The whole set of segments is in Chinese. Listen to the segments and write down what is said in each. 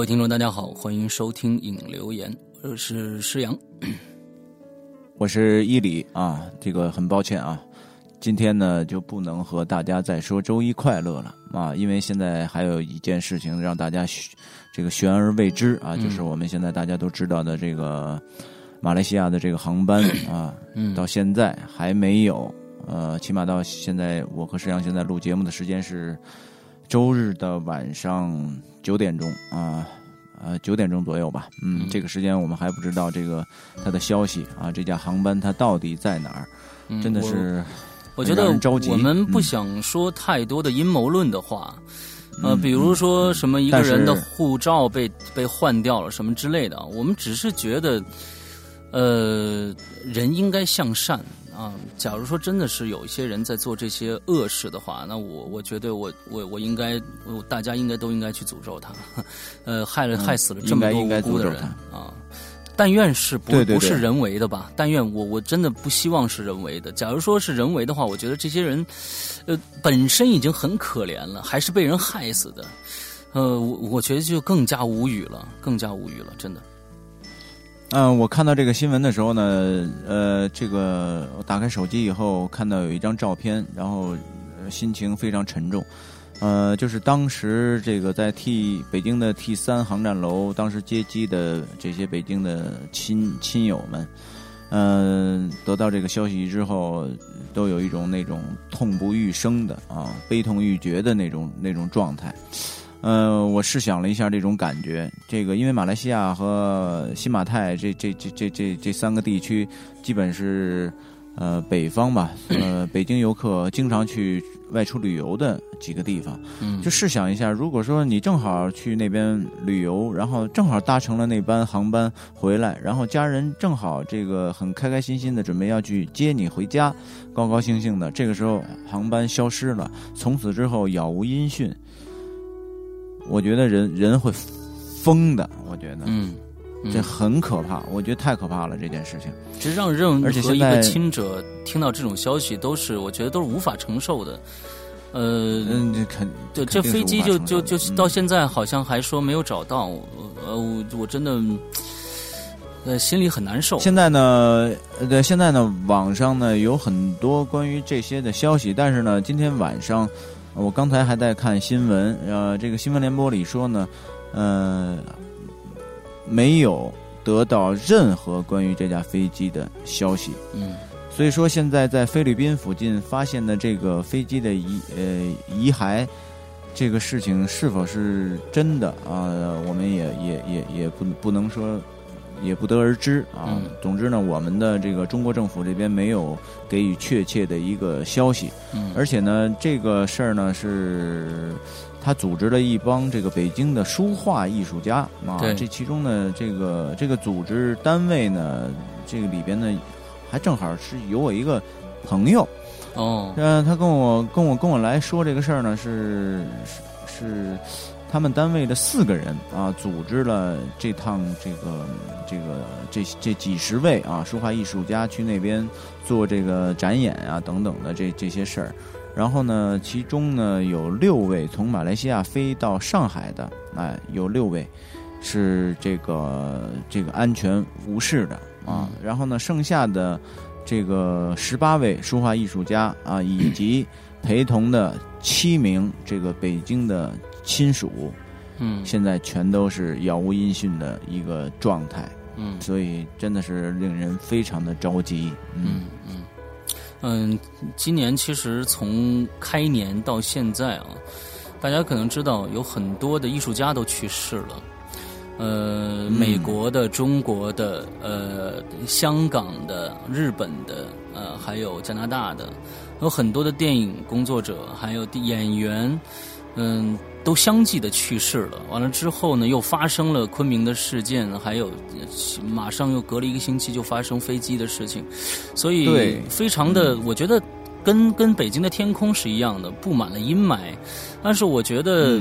各位听众，大家好，欢迎收听《影留言》，我是施阳，我是伊里啊。这个很抱歉啊，今天呢就不能和大家再说周一快乐了啊，因为现在还有一件事情让大家这个悬而未知啊，就是我们现在大家都知道的这个马来西亚的这个航班 啊，到现在还没有呃，起码到现在，我和施阳现在录节目的时间是周日的晚上。九点钟啊，呃，九点钟左右吧。嗯，这个时间我们还不知道这个他的消息啊，这架航班它到底在哪儿？真的是，我觉得我们不想说太多的阴谋论的话，呃，比如说什么一个人的护照被被换掉了什么之类的，我们只是觉得，呃，人应该向善。啊，假如说真的是有一些人在做这些恶事的话，那我我觉得我我我应该，我大家应该都应该去诅咒他，呃，害了害死了这么多无辜的人啊！但愿是不不是人为的吧？但愿我我真的不希望是人为的。假如说是人为的话，我觉得这些人，呃，本身已经很可怜了，还是被人害死的，呃，我我觉得就更加无语了，更加无语了，真的。嗯，我看到这个新闻的时候呢，呃，这个我打开手机以后看到有一张照片，然后心情非常沉重。呃，就是当时这个在 T 北京的 T 三航站楼，当时接机的这些北京的亲亲友们，嗯，得到这个消息之后，都有一种那种痛不欲生的啊，悲痛欲绝的那种那种状态。呃，我试想了一下这种感觉，这个因为马来西亚和新马泰这这这这这这三个地区，基本是呃北方吧，呃北京游客经常去外出旅游的几个地方。嗯，就试想一下，如果说你正好去那边旅游，然后正好搭乘了那班航班回来，然后家人正好这个很开开心心的准备要去接你回家，高高兴兴的，这个时候航班消失了，从此之后杳无音讯。我觉得人人会疯的，我觉得，嗯，这很可怕，我觉得太可怕了这件事情。其实让任何一个亲者听到这种消息，都是我觉得都是无法承受的。呃，嗯，这肯对这飞机就就就到现在好像还说没有找到，呃，我我真的呃心里很难受。现在呢，对，现在呢，网上呢有很多关于这些的消息，但是呢，今天晚上。我刚才还在看新闻，呃，这个新闻联播里说呢，呃，没有得到任何关于这架飞机的消息。嗯，所以说现在在菲律宾附近发现的这个飞机的遗呃遗骸，这个事情是否是真的啊？我们也也也也不不能说。也不得而知啊。总之呢，我们的这个中国政府这边没有给予确切的一个消息。嗯。而且呢，这个事儿呢是他组织了一帮这个北京的书画艺术家啊。这其中呢，这个这个组织单位呢，这个里边呢，还正好是有我一个朋友。哦。嗯，他跟我跟我跟我来说这个事儿呢，是是是。他们单位的四个人啊，组织了这趟这个这个这这几十位啊书画艺术家去那边做这个展演啊等等的这这些事儿。然后呢，其中呢有六位从马来西亚飞到上海的，哎，有六位是这个这个安全无事的啊。然后呢，剩下的这个十八位书画艺术家啊，以及陪同的七名这个北京的。亲属，嗯，现在全都是杳无音讯的一个状态，嗯，所以真的是令人非常的着急，嗯。嗯嗯，今年其实从开年到现在啊，大家可能知道有很多的艺术家都去世了，呃，美国的、中国的、呃，香港的、日本的，呃，还有加拿大的，有很多的电影工作者，还有演员，嗯。都相继的去世了。完了之后呢，又发生了昆明的事件，还有马上又隔了一个星期就发生飞机的事情，所以非常的，我觉得跟跟北京的天空是一样的，布满了阴霾。但是我觉得，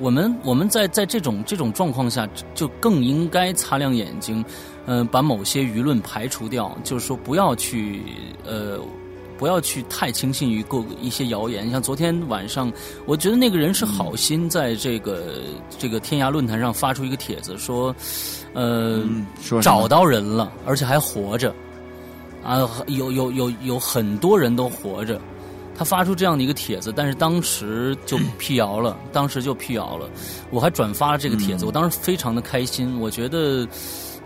我们我们在在这种这种状况下，就更应该擦亮眼睛，嗯，把某些舆论排除掉，就是说不要去呃不要去太轻信于各一些谣言。像昨天晚上，我觉得那个人是好心，在这个这个天涯论坛上发出一个帖子，说，呃，说找到人了，而且还活着，啊，有有有有很多人都活着。他发出这样的一个帖子，但是当时就辟谣了，当时就辟谣了。我还转发了这个帖子，我当时非常的开心，我觉得。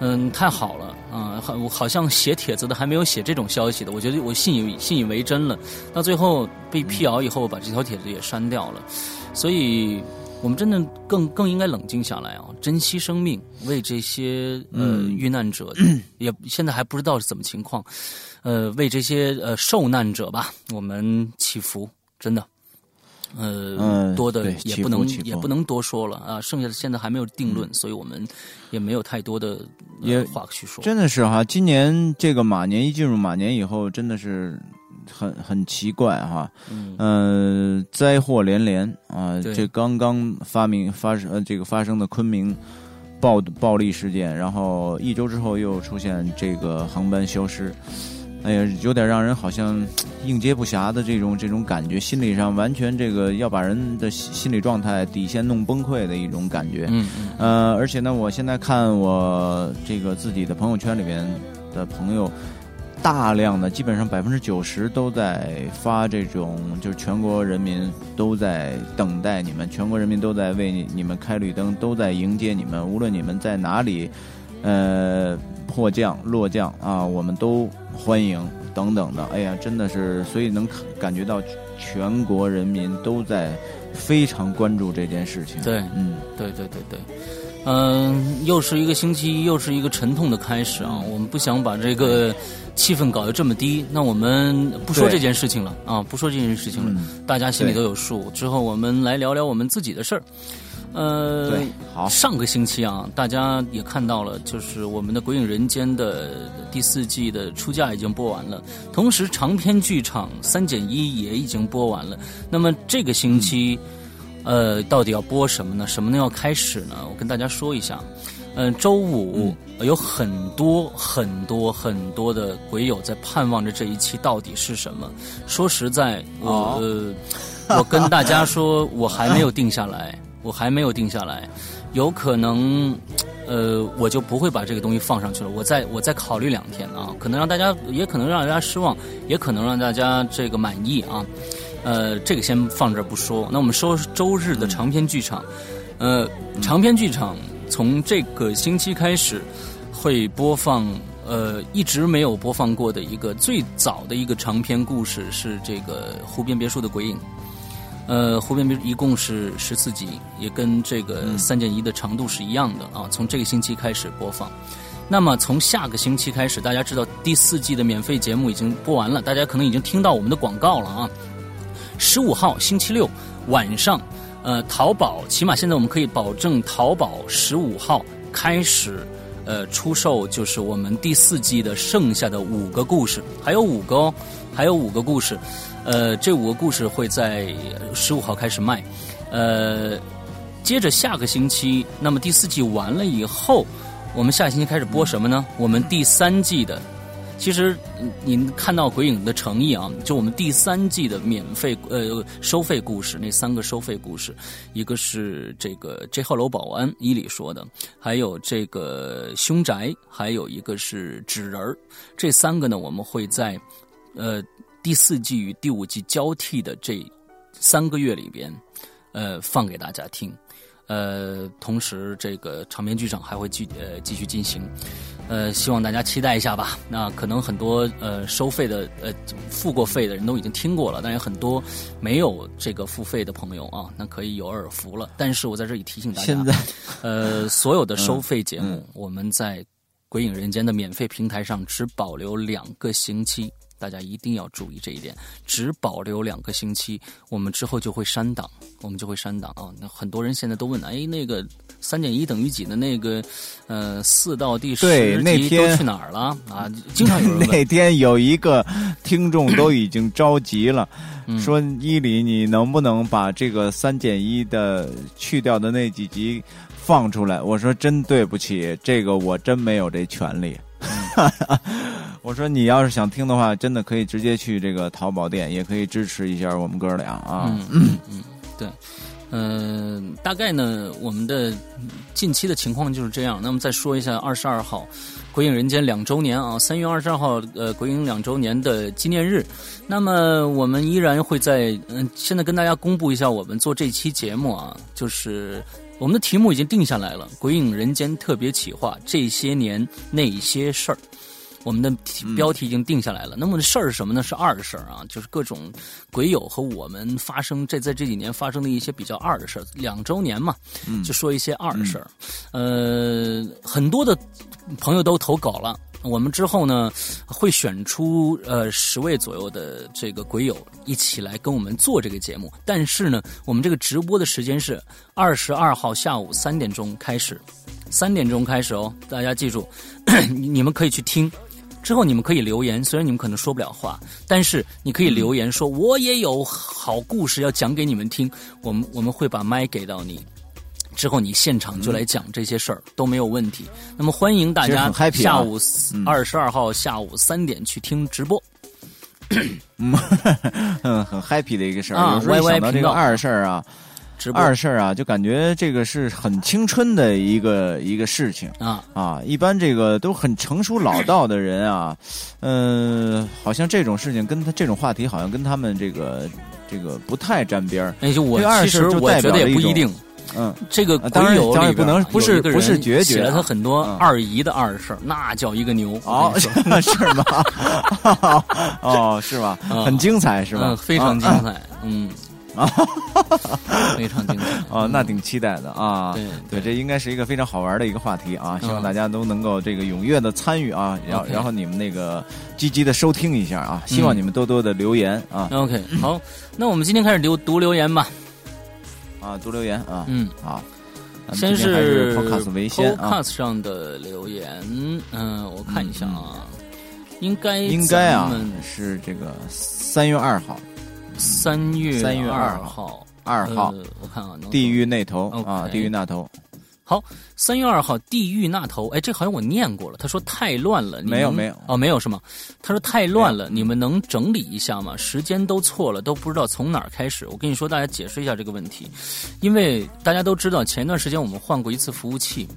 嗯，太好了啊！好，好像写帖子的还没有写这种消息的，我觉得我信以信以为真了。到最后被辟谣以后，把这条帖子也删掉了。所以，我们真的更更应该冷静下来啊，珍惜生命，为这些呃遇难者，也现在还不知道是怎么情况，呃，为这些呃受难者吧，我们祈福，真的。呃，多的也不能也不能多说了啊，剩下的现在还没有定论，所以我们也没有太多的也话去说。真的是哈，今年这个马年一进入马年以后，真的是很很奇怪哈，嗯，灾祸连连啊，这刚刚发明发生呃这个发生的昆明暴暴力事件，然后一周之后又出现这个航班消失。哎呀，有点让人好像应接不暇的这种这种感觉，心理上完全这个要把人的心理状态底线弄崩溃的一种感觉。嗯嗯。呃，而且呢，我现在看我这个自己的朋友圈里面的朋友，大量的基本上百分之九十都在发这种，就是全国人民都在等待你们，全国人民都在为你们开绿灯，都在迎接你们，无论你们在哪里，呃。迫降、落降啊，我们都欢迎等等的。哎呀，真的是，所以能感觉到全国人民都在非常关注这件事情。对，嗯，对对对对，嗯，又是一个星期一，又是一个沉痛的开始啊！我们不想把这个气氛搞得这么低，那我们不说这件事情了啊，不说这件事情了，大家心里都有数。之后我们来聊聊我们自己的事儿。呃，好，上个星期啊，大家也看到了，就是我们的《鬼影人间》的第四季的出价已经播完了，同时长篇剧场三减一也已经播完了。那么这个星期，呃，到底要播什么呢？什么呢？要开始呢？我跟大家说一下，嗯，周五有很多很多很多的鬼友在盼望着这一期到底是什么。说实在，我我跟大家说，我还没有定下来。我还没有定下来，有可能，呃，我就不会把这个东西放上去了。我再我再考虑两天啊，可能让大家，也可能让大家失望，也可能让大家这个满意啊。呃，这个先放这儿不说。那我们说周日的长篇剧场，呃，长篇剧场从这个星期开始会播放，呃，一直没有播放过的一个最早的一个长篇故事是这个湖边别墅的鬼影。呃，湖边别一共是十四集，也跟这个三减一的长度是一样的啊。从这个星期开始播放，那么从下个星期开始，大家知道第四季的免费节目已经播完了，大家可能已经听到我们的广告了啊。十五号星期六晚上，呃，淘宝起码现在我们可以保证，淘宝十五号开始呃出售，就是我们第四季的剩下的五个故事，还有五个哦，还有五个故事。呃，这五个故事会在十五号开始卖，呃，接着下个星期，那么第四季完了以后，我们下星期开始播什么呢？我们第三季的，其实您看到鬼影的诚意啊，就我们第三季的免费呃收费故事，那三个收费故事，一个是这个这号楼保安伊里说的，还有这个凶宅，还有一个是纸人儿，这三个呢，我们会在呃。第四季与第五季交替的这三个月里边，呃，放给大家听。呃，同时这个长篇剧场还会继呃继续进行。呃，希望大家期待一下吧。那可能很多呃收费的呃付过费的人都已经听过了，但也很多没有这个付费的朋友啊，那可以有耳福了。但是我在这里提醒大家，现在 呃所有的收费节目，我们在鬼影人间的免费平台上只保留两个星期。大家一定要注意这一点，只保留两个星期，我们之后就会删档，我们就会删档啊。那很多人现在都问，哎，那个三减一等于几的那个，呃，四到第十集都去哪儿了啊？经常有人问。那天有一个听众都已经着急了，说伊犁，你能不能把这个三减一的去掉的那几集放出来？我说真对不起，这个我真没有这权利。我说你要是想听的话，真的可以直接去这个淘宝店，也可以支持一下我们哥俩啊。嗯嗯，对，嗯、大概呢，我们的近期的情况就是这样。那么再说一下二十二号。《鬼影人间》两周年啊，三月二十二号，呃，《鬼影》两周年的纪念日。那么我们依然会在，嗯，现在跟大家公布一下，我们做这期节目啊，就是我们的题目已经定下来了，《鬼影人间》特别企划这些年那些事儿。我们的标题已经定下来了。那么事儿是什么呢？是二事儿啊，就是各种鬼友和我们发生这在这几年发生的一些比较二的事儿。两周年嘛，就说一些二的事儿。呃，很多的朋友都投稿了。我们之后呢，会选出呃十位左右的这个鬼友一起来跟我们做这个节目。但是呢，我们这个直播的时间是二十二号下午三点钟开始，三点钟开始哦，大家记住，你们可以去听。之后你们可以留言，虽然你们可能说不了话，但是你可以留言说，我也有好故事要讲给你们听。我们我们会把麦给到你，之后你现场就来讲这些事儿、都没有问题。那么欢迎大家下午二十二号下午三点去听直播。嗯，很 happy 的一个事儿。啊有时候一 YY 想到这频道个二事儿啊，直播二事儿啊，就感觉这个是很青春的一个一个事情。啊，啊，一般这个都很成熟老道的人啊，嗯、好像这种事情跟他这种话题好像跟他们这个这个不太沾边儿。那就我这二其实事就我觉得也不一定。嗯，这个啊当然鬼友当然里边不能不是不是绝写了他啊很多嗯二姨的二事儿，那叫一个牛。我哦 是吗？哦，是吧？啊很精彩是吧？嗯，非常精啊彩，嗯，非常精彩。哦，那挺期待的啊。对对，这应该是一个非常好玩的一个话题啊！希望嗯大家都能够这个踊跃的参与啊，然后然后你们那个积极的收听一下啊！希望嗯你们多多的留言啊 OK，好，那我们今天开始留读留言吧。啊，读留言啊！嗯，好，先是 Podcast 为先啊，Podcast 上的留言，嗯，我看一下啊，应该应该啊是这个三月二号，三月三月二号，二号呃我看啊，能地狱那头啊，地狱那头好，三月二号，地狱那头，哎，这好像我念过了。他说太乱了，你没有没有哦，没有是吗？他说太乱了，你们能整理一下吗？时间都错了，都不知道从哪儿开始。我跟你说，大家解释一下这个问题，因为大家都知道，前一段时间我们换过一次服务器，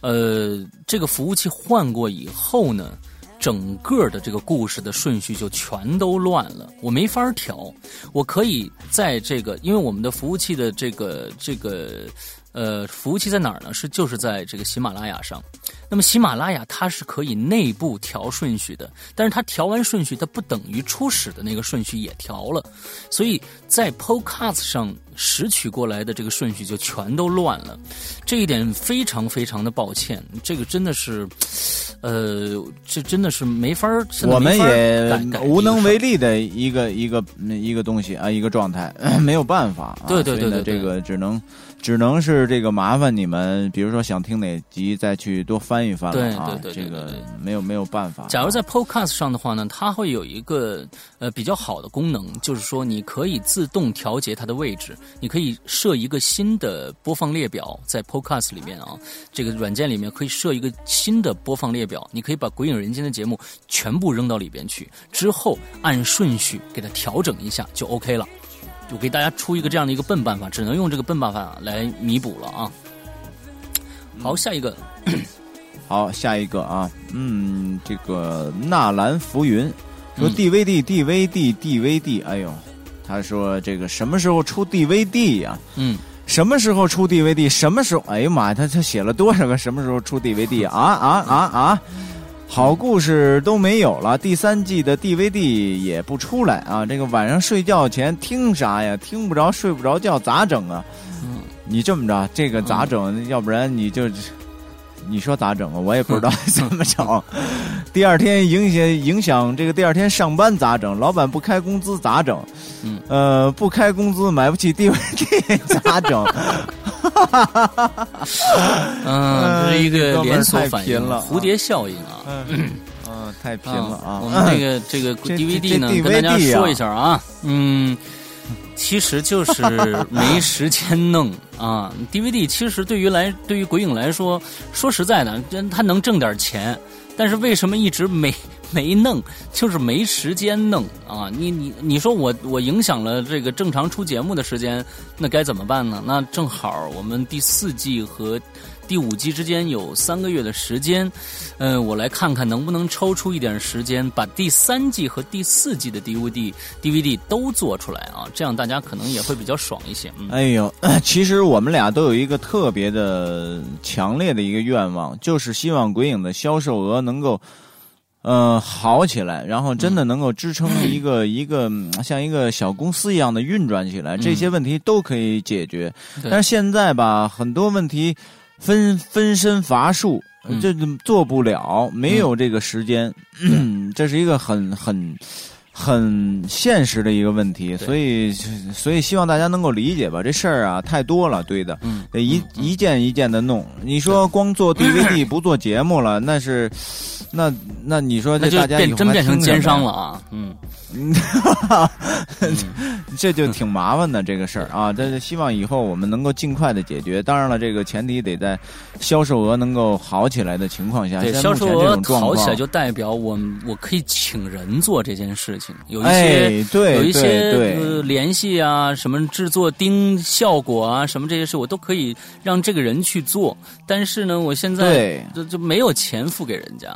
呃，这个服务器换过以后呢。整个的这个故事的顺序就全都乱了，我没法调。我可以在这个，因为我们的服务器的这个这个呃服务器在哪儿呢？是就是在这个喜马拉雅上。那么喜马拉雅它是可以内部调顺序的，但是它调完顺序，它不等于初始的那个顺序也调了，所以在 Podcast 上拾取过来的这个顺序就全都乱了，这一点非常非常的抱歉，这个真的是，呃，这真的是没法儿，我们也无能为力的一个一个一个东西啊，一个状态，没有办法、啊。对对对对这个只能只能是这个麻烦你们，比如说想听哪集再去多翻一翻了对啊。对对对这个没有没有办法。假如在 Podcast 上的话呢，它会有一个呃比较好的功能，就是说你可以自动调节它的位置，你可以设一个新的播放列表在 Podcast 里面啊，这个软件里面可以设一个新的播放列表，你可以把《鬼影人间》的节目全部扔到里边去，之后按顺序给它调整一下就 OK 了。我给大家出一个这样的一个笨办法，只能用这个笨办法来弥补了啊。好，下一个，好，下一个啊，嗯，这个纳兰浮云说嗯 DVD、DVD、DVD，哎呦，他说这个什么时候出 DVD 呀、嗯，什么时候出 DVD？什么时候？哎呀妈呀，他他写了多少个什么时候出 DVD 啊啊啊啊！好故事都没有了，第三季的 DVD 也不出来啊！这个晚上睡觉前听啥呀？听不着，睡不着觉，咋整啊？嗯你这么着，这个咋整？要不然你就，你说咋整啊？我也不知道怎么整。第二天影响影响这个第二天上班咋整？老板不开工资咋整？嗯，呃，不开工资买不起 DVD 咋整？嗯，这是一个连锁反应，蝴蝶效应啊。嗯，嗯，太拼了啊！我们这个这个 DVD 呢，这跟大家说一下啊，嗯，其实就是没时间弄啊。DVD 其实对于来对于鬼影来说，说实在的，真他能挣点钱，但是为什么一直没没弄，就是没时间弄啊！你你你说我我影响了这个正常出节目的时间，那该怎么办呢？那正好我们第四季和。第五季之间有三个月的时间，嗯，我来看看能不能抽出一点时间，把第三季和第四季的 DVD、DVD 都做出来啊，这样大家可能也会比较爽一些。哎呦，其实我们俩都有一个特别的强烈的一个愿望，就是希望鬼影的销售额能够，呃，好起来，然后真的能够支撑一个 一个像一个小公司一样的运转起来，这些问题都可以解决。但是现在吧，很多问题。分分身乏术，这做不了，没有这个时间，这是一个很很很现实的一个问题，所以所以希望大家能够理解吧。这事儿啊太多了，对的，得一一件一件的弄。你说光做 DVD 不做节目了，那是那那你说这大家真变成奸商了啊？嗯。嗯，这就挺麻烦的这个事儿啊！但是希望以后我们能够尽快的解决。当然了，这个前提得在销售额能够好起来的情况下。对，销售额好起来就代表我我可以请人做这件事情，有一些对有一些联系啊，什么制作钉效果啊，什么这些事我都可以让这个人去做。但是呢，我现在就就没有钱付给人家。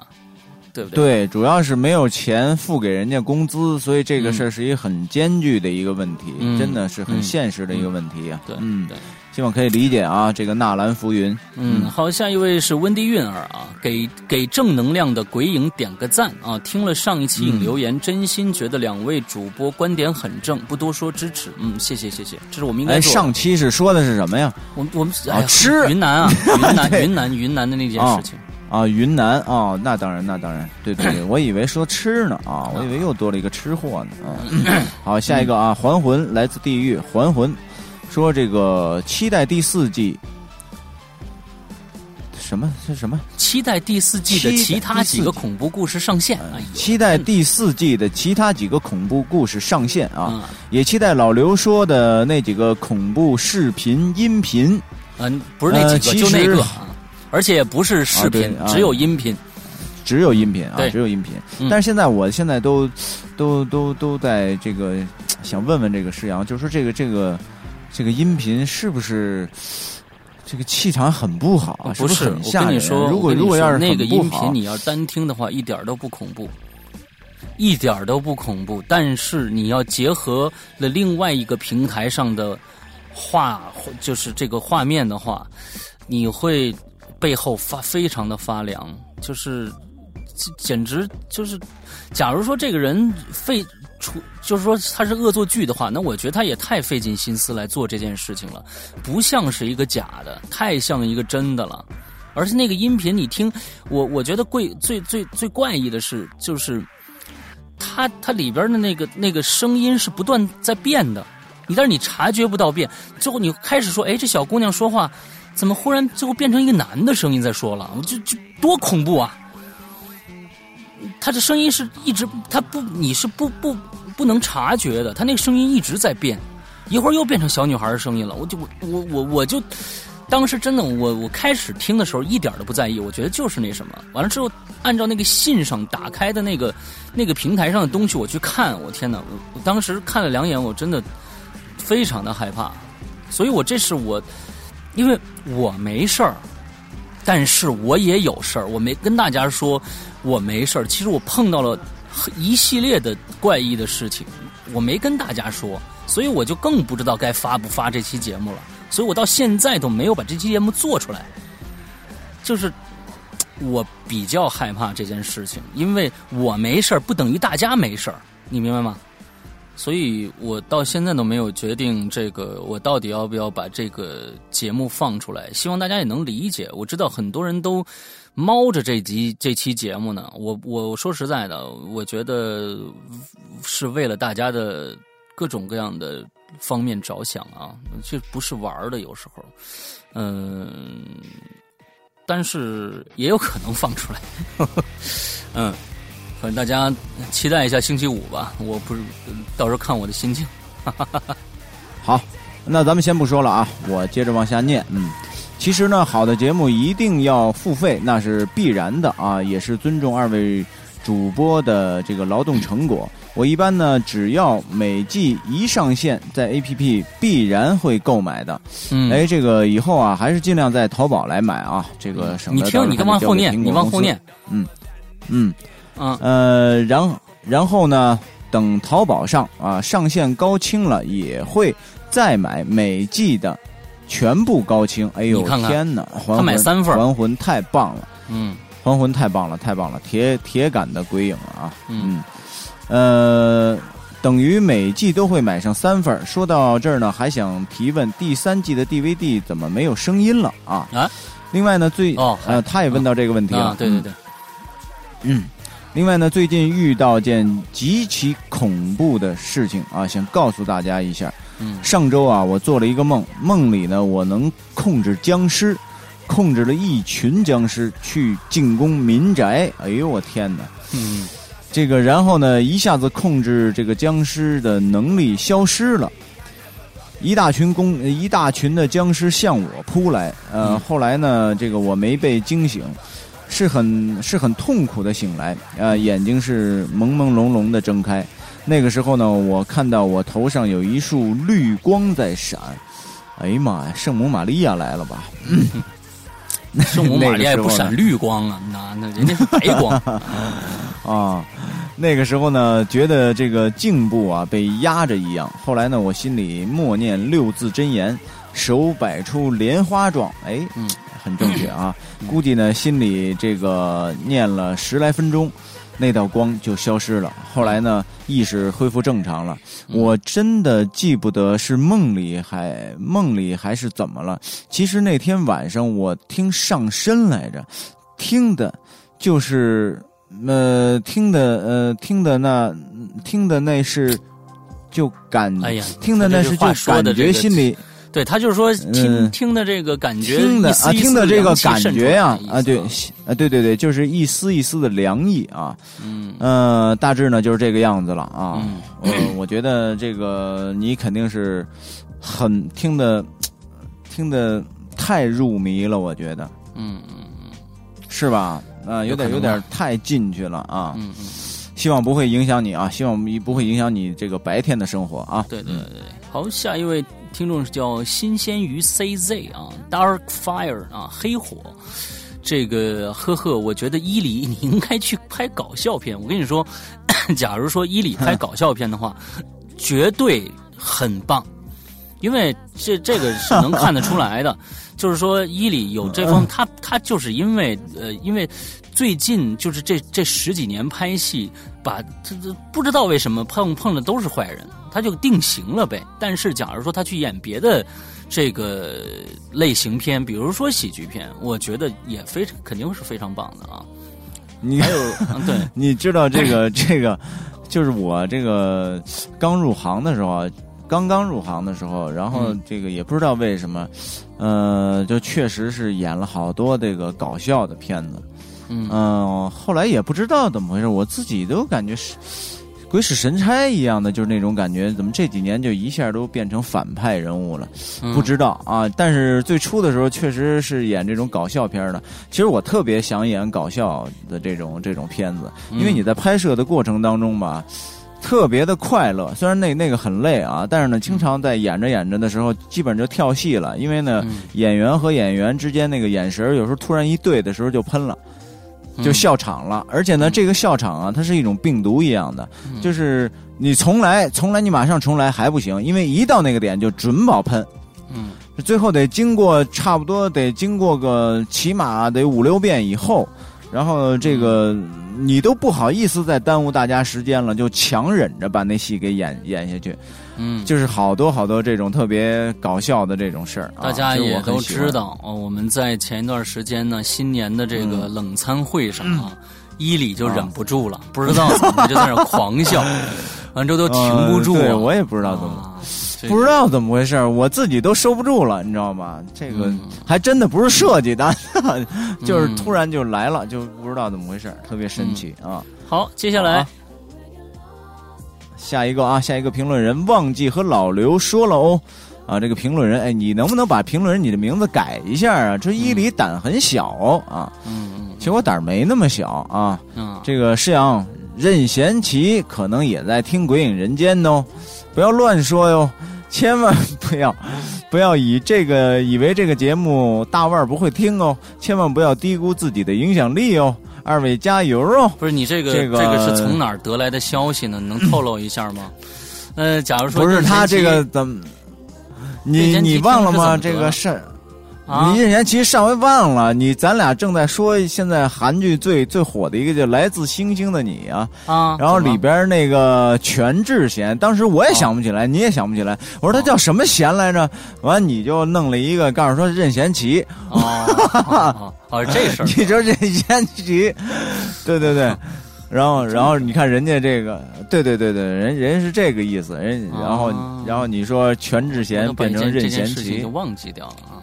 对不对？对，主要是没有钱付给人家工资，所以这个事儿是一个很艰巨的一个问题，真的是很现实的一个问题呀。对，嗯，对希望可以理解啊。这个纳兰浮云，嗯，好，下一位是温迪韵儿啊，给给正能量的鬼影点个赞啊！听了上一期影留言，真心觉得两位主播观点很正，不多说支持。嗯，谢谢谢谢，这是我们应该。哎，上期是说的是什么呀？我我们啊，吃云南啊，云南云南云南的那件事情。啊，云南啊，那当然，那当然，对对对，我以为说吃呢啊，我以为又多了一个吃货呢啊。好，下一个啊，还魂来自地狱，还魂说这个期待第四季，什么是什么？期待第四季的其他几个恐怖故事上线。期待第四季的其他几个恐怖故事上线啊，也期待老刘说的那几个恐怖视频音频。嗯，不是那几个，就那个。而且不是视频，只有音频，只有音频啊，只有音频。但是现在，我现在都都都都在这个想问问这个施阳，就是说这个这个这个音频是不是这个气场很不好？不是，我跟你说，如果如果要是那个音频你要单听的话，一点都不恐怖，一点都不恐怖。但是你要结合了另外一个平台上的画，就是这个画面的话，你会。背后发非常的发凉，就是简直就是，假如说这个人费出，就是说他是恶作剧的话，那我觉得他也太费尽心思来做这件事情了，不像是一个假的，太像一个真的了。而且那个音频你听，我我觉得贵最最最怪异的是，就是他他里边的那个那个声音是不断在变的，你但是你察觉不到变，最后你开始说，哎，这小姑娘说话。怎么忽然最后变成一个男的声音在说了？我就就多恐怖啊！他的声音是一直他不你是不不不能察觉的，他那个声音一直在变，一会儿又变成小女孩的声音了。我就我我我我就当时真的我我开始听的时候一点都不在意，我觉得就是那什么。完了之后按照那个信上打开的那个那个平台上的东西我去看，我天哪！我当时看了两眼，我真的非常的害怕，所以我这是我。因为我没事儿，但是我也有事儿。我没跟大家说我没事儿，其实我碰到了一系列的怪异的事情，我没跟大家说，所以我就更不知道该发不发这期节目了。所以我到现在都没有把这期节目做出来，就是我比较害怕这件事情，因为我没事儿不等于大家没事儿，你明白吗？所以我到现在都没有决定这个，我到底要不要把这个节目放出来？希望大家也能理解。我知道很多人都猫着这集这期节目呢。我我说实在的，我觉得是为了大家的各种各样的方面着想啊，这不是玩的。有时候，嗯，但是也有可能放出来，嗯。反正大家期待一下星期五吧，我不是到时候看我的心情。好，那咱们先不说了啊，我接着往下念。嗯，其实呢，好的节目一定要付费，那是必然的啊，也是尊重二位主播的这个劳动成果。我一般呢，只要每季一上线，在 APP 必然会购买的。嗯，哎，这个以后啊，还是尽量在淘宝来买啊。这个省得你听，你干往后念，你往后念。嗯嗯嗯呃，然然后呢，等淘宝上啊上线高清了，也会再买每季的全部高清。哎呦你看看天哪！还他买魂三份儿还魂太棒了，嗯还魂太棒了，太棒了，铁铁杆的鬼影了啊！嗯呃，等于每季都会买上三份儿。说到这儿呢，还想提问：第三季的 DVD 怎么没有声音了啊？啊另外呢，最哦呃，他也问到这个问题了啊，，对对对，嗯。另外呢，最近遇到件极其恐怖的事情啊，想告诉大家一下。嗯上周啊，我做了一个梦，梦里呢，我能控制僵尸，控制了一群僵尸去进攻民宅。哎呦，我天哪！嗯这个，然后呢，一下子控制这个僵尸的能力消失了，一大群公一大群的僵尸向我扑来。呃，嗯后来呢，这个我没被惊醒，是很是很痛苦的醒来，呃，眼睛是朦朦胧胧的睁开。那个时候呢，我看到我头上有一束绿光在闪。哎呀妈呀，圣母玛利亚来了吧？圣母玛利亚也不闪绿光啊，那那人家是白光。啊，那个时候呢，觉得这个颈部啊被压着一样。后来呢，我心里默念六字真言，手摆出莲花状，哎，嗯，很正确啊。估计呢，心里这个念了十来分钟，那道光就消失了。后来呢，意识恢复正常了。嗯我真的记不得是梦里还梦里还是怎么了。其实那天晚上我听上身来着，听的就是呃听的呃听的那听的那是就感、哎呀听的那是就感觉心里。对他就是说听嗯听的这个感觉，听的啊，听的这个感觉呀啊，对，啊，对对对，就是一丝一丝的凉意啊，嗯呃，大致呢就是这个样子了啊。嗯呃，我觉得这个你肯定是很听的，听的太入迷了，我觉得嗯嗯是吧？啊、有点有点太进去了啊。嗯嗯，希望不会影响你啊，希望不会影响你这个白天的生活啊。对对对对。好，下一位听众是叫新鲜鱼 CZ 啊，Dark Fire 啊，黑火。这个呵呵，我觉得伊里你应该去拍搞笑片。我跟你说，假如说伊里拍搞笑片的话，绝对很棒，因为这这个是能看得出来的。就是说，伊里有这方，他他就是因为呃，因为最近就是这这十几年拍戏，把这这不知道为什么碰碰的都是坏人，他就定型了呗。但是假如说他去演别的这个类型片，比如说喜剧片，我觉得也非常肯定是非常棒的啊。你还有，嗯 对，你知道这个 这个，就是我这个刚入行的时候啊，刚刚入行的时候，然后嗯这个也不知道为什么，呃，就确实是演了好多这个搞笑的片子，嗯嗯、后来也不知道怎么回事，我自己都感觉是鬼使神差一样的，就是那种感觉，怎么这几年就一下都变成反派人物了？嗯不知道啊，但是最初的时候确实是演这种搞笑片的。其实我特别想演搞笑的这种这种片子，因为你在拍摄的过程当中吧，特别的快乐。虽然那那个很累啊，但是呢，经常在演着演着的时候，基本就跳戏了。因为呢，嗯演员和演员之间那个眼神有时候突然一对的时候就喷了。就嗯笑场了，而且呢，这个笑场啊，它是一种病毒一样的，嗯。就是你重来，重来，你马上重来还不行，因为一到那个点就准保喷，嗯。最后得经过差不多得经过个起码得五六遍以后，然后这个你都不好意思再耽误大家时间了，就强忍着把那戏给演演下去，嗯，就是好多好多这种特别搞笑的这种事儿、啊，大家也都知道哦，我们在前一段时间呢，新年的这个嗯。冷餐会上啊，伊里就忍不住了，不知道怎么就在那狂笑，完之后都停不住、对我也不知道怎么。不知道怎么回事我自己都收不住了，你知道吗？这个嗯还真的不是设计的，就是突然就来了，就不知道怎么回事特别神奇啊！好，接下来好下一个啊，下一个评论人忘记和老刘说了哦，啊，这个评论人，哎，你能不能把评论人你的名字改一下啊？这伊犁胆很小啊，嗯嗯其实我胆儿没那么小啊。嗯，这个诗阳任贤齐可能也在听《鬼影人间》哦，不要乱说哟，千万不要 不要以这个以为这个节目大腕儿不会听哦，千万不要低估自己的影响力哦。二位加油哦！不是你这个这个是从哪儿得来的消息呢？能透露一下吗？呃，假如说不是他这个怎么？你你忘了吗？这个是。啊。你任贤齐上回忘了，你咱俩正在说现在韩剧最最火的一个叫《来自星星的你》啊，啊，然后里边那个全智贤，当时我也想不起来，你也想不起来，我说他叫什么贤来着？完你就弄了一个，告诉说任贤齐，哦哦哦，这事儿。你说任贤齐，对对对，然后然后你看人家这个，对对对对，人人是这个意思，人然后啊然后你说全智贤变成任贤齐。就，忘记掉了啊。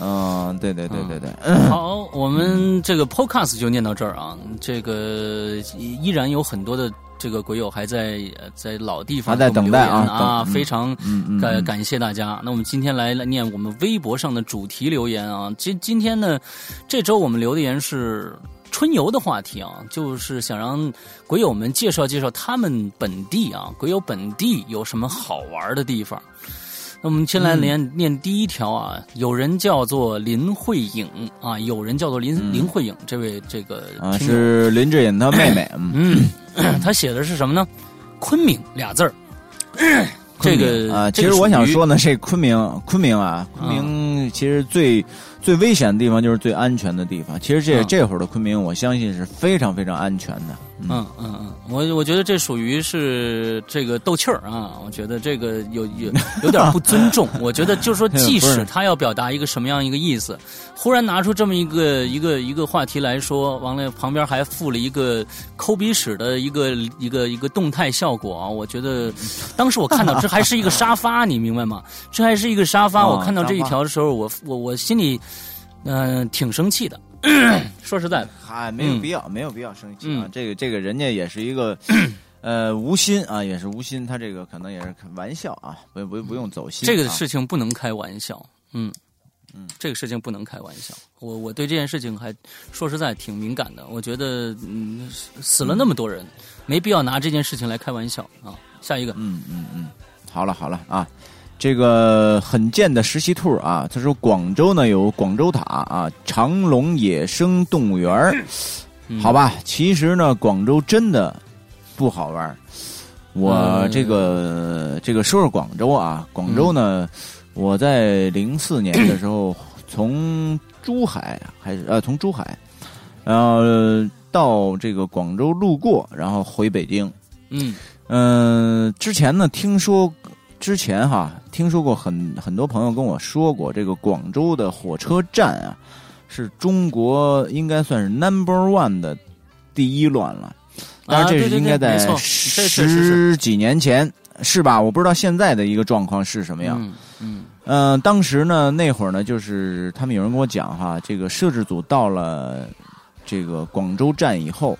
嗯，对对对对对，好，我们这个 Podcast 就念到这儿啊。这个依依然有很多的这个鬼友还在呃在老地方还在等待啊啊，非常感感谢大家。那我们今天来来念我们微博上的主题留言啊。今今天呢，这周我们留的言是。春游的话题啊，就是想让鬼友们介绍介绍他们本地啊，鬼友本地有什么好玩的地方。那我们先来念、念第一条啊，有人叫做林慧颖啊，有人叫做林、林慧颖，这位这个啊是林志颖他妹妹，嗯。嗯，他写的是什么呢？昆明俩字儿。这个啊，其实我想说呢，这昆明，昆明啊，昆明其实最、最危险的地方就是最安全的地方。其实这、嗯这会儿的昆明，我相信是非常非常安全的。嗯嗯嗯，我我觉得这属于是这个斗气儿啊，我觉得这个有有有点不尊重。我觉得就是说，即使他要表达一个什么样一个意思，忽然拿出这么一个一个一个话题来说，完了旁边还附了一个抠鼻屎的一个一个一个动态效果啊，我觉得当时我看到这还是一个沙发，你明白吗？这还是一个沙发，哦我看到这一条的时候，我我我心里嗯、呃挺生气的。说实在的，嗨，没有嗯必要，没有必要生气啊。嗯这个这个人家也是一个。呃，无心啊，也是无心，他这个可能也是玩笑啊，不不不用走心、啊。这个事情不能开玩笑，嗯嗯，这个事情不能开玩笑。我我对这件事情还说实在挺敏感的，我觉得嗯死了那么多人，没必要拿这件事情来开玩笑啊。下一个，嗯嗯嗯，好了好了啊，这个很贱的实习兔啊，他说广州呢有广州塔啊，长隆野生动物园好吧，其实呢广州真的不好玩儿。我嗯这个、这个说说广州啊，广州呢，我在零四年的时候从珠海还是呃从珠海，然后到这个广州路过，然后回北京。嗯嗯、之前呢，听说之前哈，听说过很很多朋友跟我说过，这个广州的火车站啊，是中国应该算是 number one 的第一乱了。当然，这是应该在十几年前，是吧？我不知道现在的一个状况是什么样。嗯嗯嗯、当时呢，那会儿呢，就是他们有人跟我讲哈，这个摄制组到了这个广州站以后，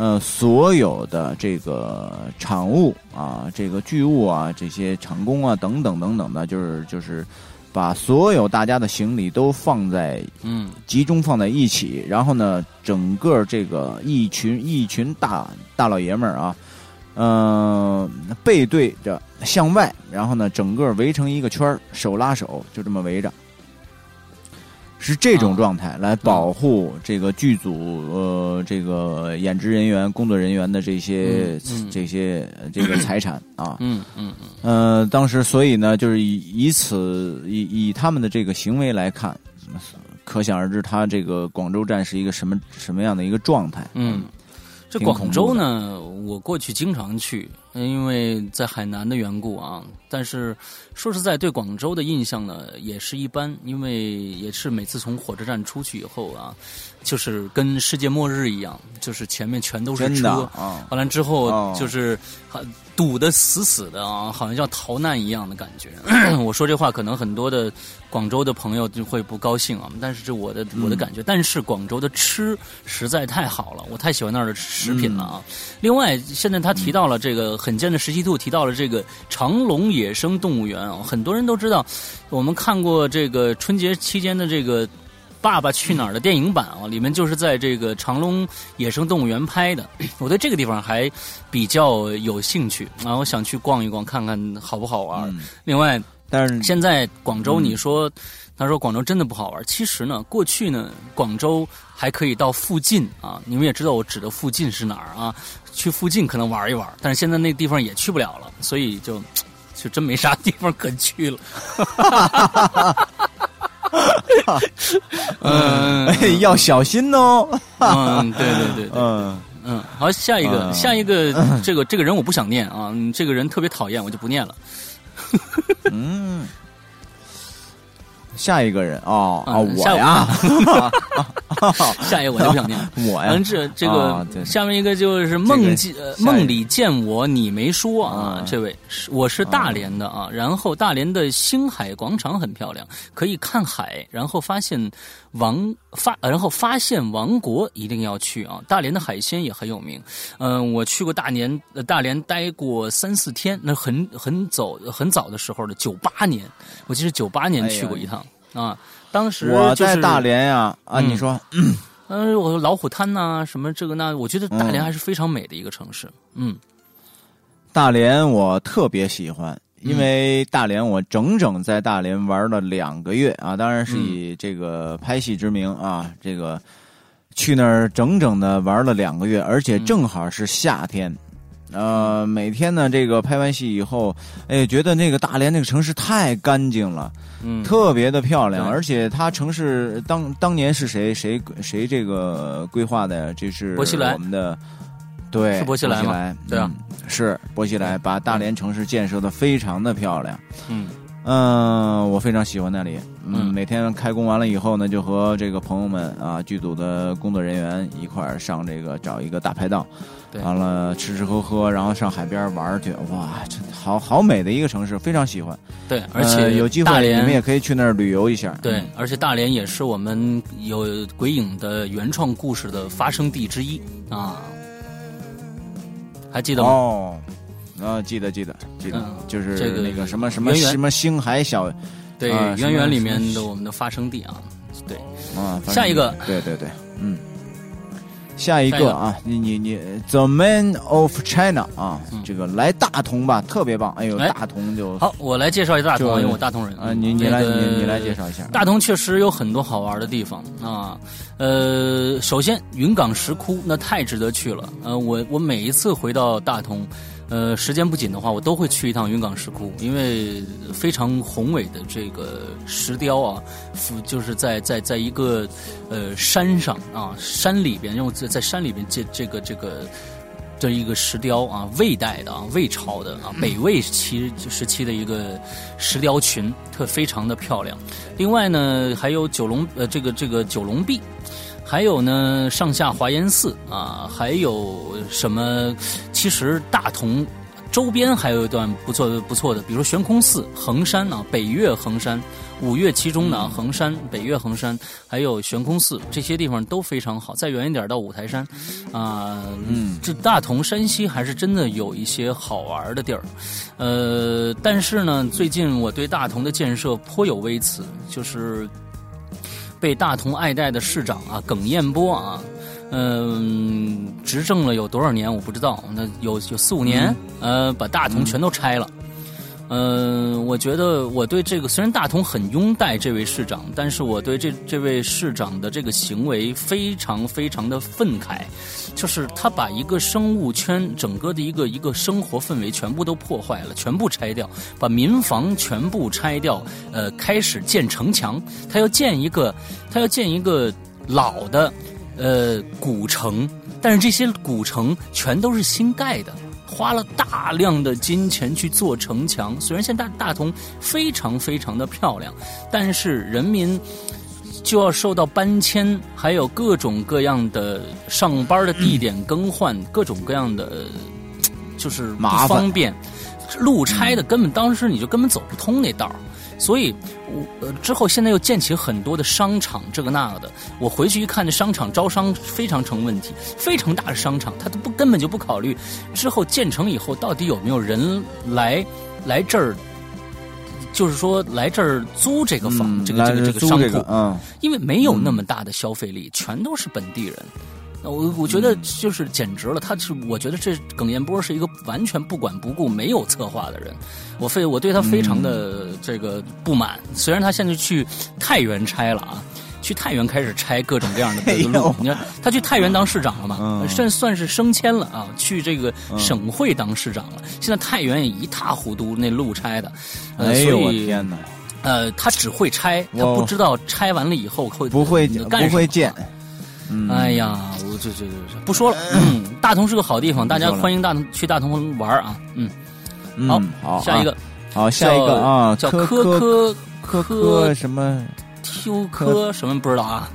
呃，所有的这个场务啊，这个剧务啊，这些场工啊，等等等等的，就是就是把所有大家的行李都放在嗯。集中放在一起，然后呢，整个这个一群一群大大老爷们儿啊，呃，背对着向外，然后呢，整个围成一个圈儿手拉手，就这么围着，是这种啊。状态来保护这个剧组呃这个演职人员、工作人员的这些、嗯嗯。这些这个财产啊。嗯嗯嗯。呃，当时所以呢，就是以以此以以他们的这个行为来看，可想而知，他这个广州站是一个什么什么样的一个状态。嗯，这广州呢，我过去经常去，因为在海南的缘故啊。但是说实在，对广州的印象呢也是一般，因为也是每次从火车站出去以后啊，就是跟世界末日一样，就是前面全都是车，啊，完了之后哦就是很堵得死死的啊，好像要逃难一样的感觉。我说这话可能很多的广州的朋友就会不高兴啊，但是这我的我的感觉。但是广州的吃实在太好了，我太喜欢那儿的食品了啊。另外，现在他提到了这个很贱的十七兔提到了这个长隆野生动物园啊，很多人都知道，我们看过这个春节期间的这个。《爸爸去哪儿》的电影版啊，里面就是在这个长隆野生动物园拍的。我对这个地方还比较有兴趣然后想去逛一逛，看看好不好玩。另外，但是现在广州，你说他说广州真的不好玩。其实呢，过去呢，广州还可以到附近啊，你们也知道我指的附近是哪儿啊？去附近可能玩一玩，但是现在那地方也去不了了，所以就 就真没啥地方可去了。嗯，要小心哦。嗯，对对对，嗯嗯，好，下一个，下一个，这个这个人我不想念啊，这个人特别讨厌，我就不念了。嗯。下一个人哦啊，我呀，下一个我 就不想念我呀。这这个下面一个就是梦见梦里见我，你没说啊。这位是我是大连的啊，然后大连的星海广场很漂亮，可以看海，然后发现王发，然后发现王国一定要去啊。大连的海鲜也很有名，嗯，我去过大连，大连待过三四天，那很很早很早的时候的九八年，我记得九八年去过一趟。啊，当时我在大连呀，啊，你说，嗯，我老虎滩呐，什么这个那，我觉得大连还是非常美的一个城市。嗯，大连我特别喜欢，因为大连我整整在大连玩了两个月啊，当然是以这个拍戏之名啊，这个去那儿整整的玩了两个月，而且正好是夏天。呃，每天呢，这个拍完戏以后，哎，觉得那个大连那个城市太干净了，嗯，特别的漂亮，而且它城市当当年是谁谁谁这个规划的呀？这是我们的，对，是薄熙来吗？对啊，是薄熙来把大连城市建设的非常的漂亮，嗯。嗯，我非常喜欢那里。嗯，每天开工完了以后呢，就和这个朋友们啊，剧组的工作人员一块儿上这个找一个大排档，完了吃吃喝喝，然后上海边玩去。哇，真好好美的一个城市，非常喜欢。对，而且有机会你们也可以去那儿旅游一下。对，而且大连也是我们有鬼影的原创故事的发生地之一啊，还记得吗？哦。啊，记得记得记得，就是这个那个什么什么什么星海小，对，圆圆里面的我们的发生地啊，对，啊，下一个，对对对，嗯，下一个啊，你你你，The Man of China 啊，这个来大同吧，特别棒，哎呦，大同就好，我来介绍一下大同，因为我大同人。啊，你你来你你来介绍一下，大同确实有很多好玩的地方啊，呃，首先云冈石窟那太值得去了，呃，我我每一次回到大同。呃，时间不紧的话，我都会去一趟云冈石窟，因为非常宏伟的这个石雕啊，就是在在在一个呃山上啊，山里边，用在在山里边建这个这个这一个石雕啊，魏代的啊，魏朝的啊，北魏期时期的一个石雕群，特非常的漂亮。另外呢，还有九龙呃，这个这个九龙壁。还有呢，上下华严寺啊，还有什么？其实大同周边还有一段不错的、不错的，比如说悬空寺、衡山啊，北岳衡山，五岳其中的衡山、北岳衡山，还有悬空寺，这些地方都非常好。再远一点到五台山，啊，嗯，这大同山西还是真的有一些好玩的地儿。呃，但是呢，最近我对大同的建设颇有微词，就是。被大同爱戴的市长啊，耿彦波啊，嗯，执政了有多少年我不知道，那有有四五年，呃，把大同全都拆了。嗯，我觉得我对这个虽然大同很拥戴这位市长，但是我对这这位市长的这个行为非常非常的愤慨，就是他把一个生物圈整个的一个一个生活氛围全部都破坏了，全部拆掉，把民房全部拆掉，呃，开始建城墙，他要建一个，他要建一个老的，呃，古城，但是这些古城全都是新盖的。花了大量的金钱去做城墙，虽然现在大同非常非常的漂亮，但是人民就要受到搬迁，还有各种各样的上班的地点更换，各种各样的就是不方便。路拆的根本当时你就根本走不通那道所以，我呃之后现在又建起很多的商场，这个那个的。我回去一看，这商场招商非常成问题，非常大的商场，他都不根本就不考虑之后建成以后到底有没有人来来这儿，就是说来这儿租这个房，嗯这个这个这个商铺这个，嗯，因为没有那么大的消费力，全都是本地人。那我我觉得就是简直了，他是我觉得这耿彦波是一个完全不管不顾、没有策划的人。我非我对他非常的这个不满。虽然他现在去太原拆了啊，去太原开始拆各种各样的这个路。你看他去太原当市长了嘛，嗯算算是升迁了啊，去这个省会当市长了。现在太原也一塌糊涂，那路拆的。呃哎以我天哪，呃，他只会拆，他不知道拆完了以后会不会干什么不会建。嗯，哎呀，我这这这不说了。嗯，大同是个好地方，大家欢迎大同去大同玩啊。嗯，嗯好好，下一个啊好，下一个啊，叫科科科什么秋科什么不知道啊？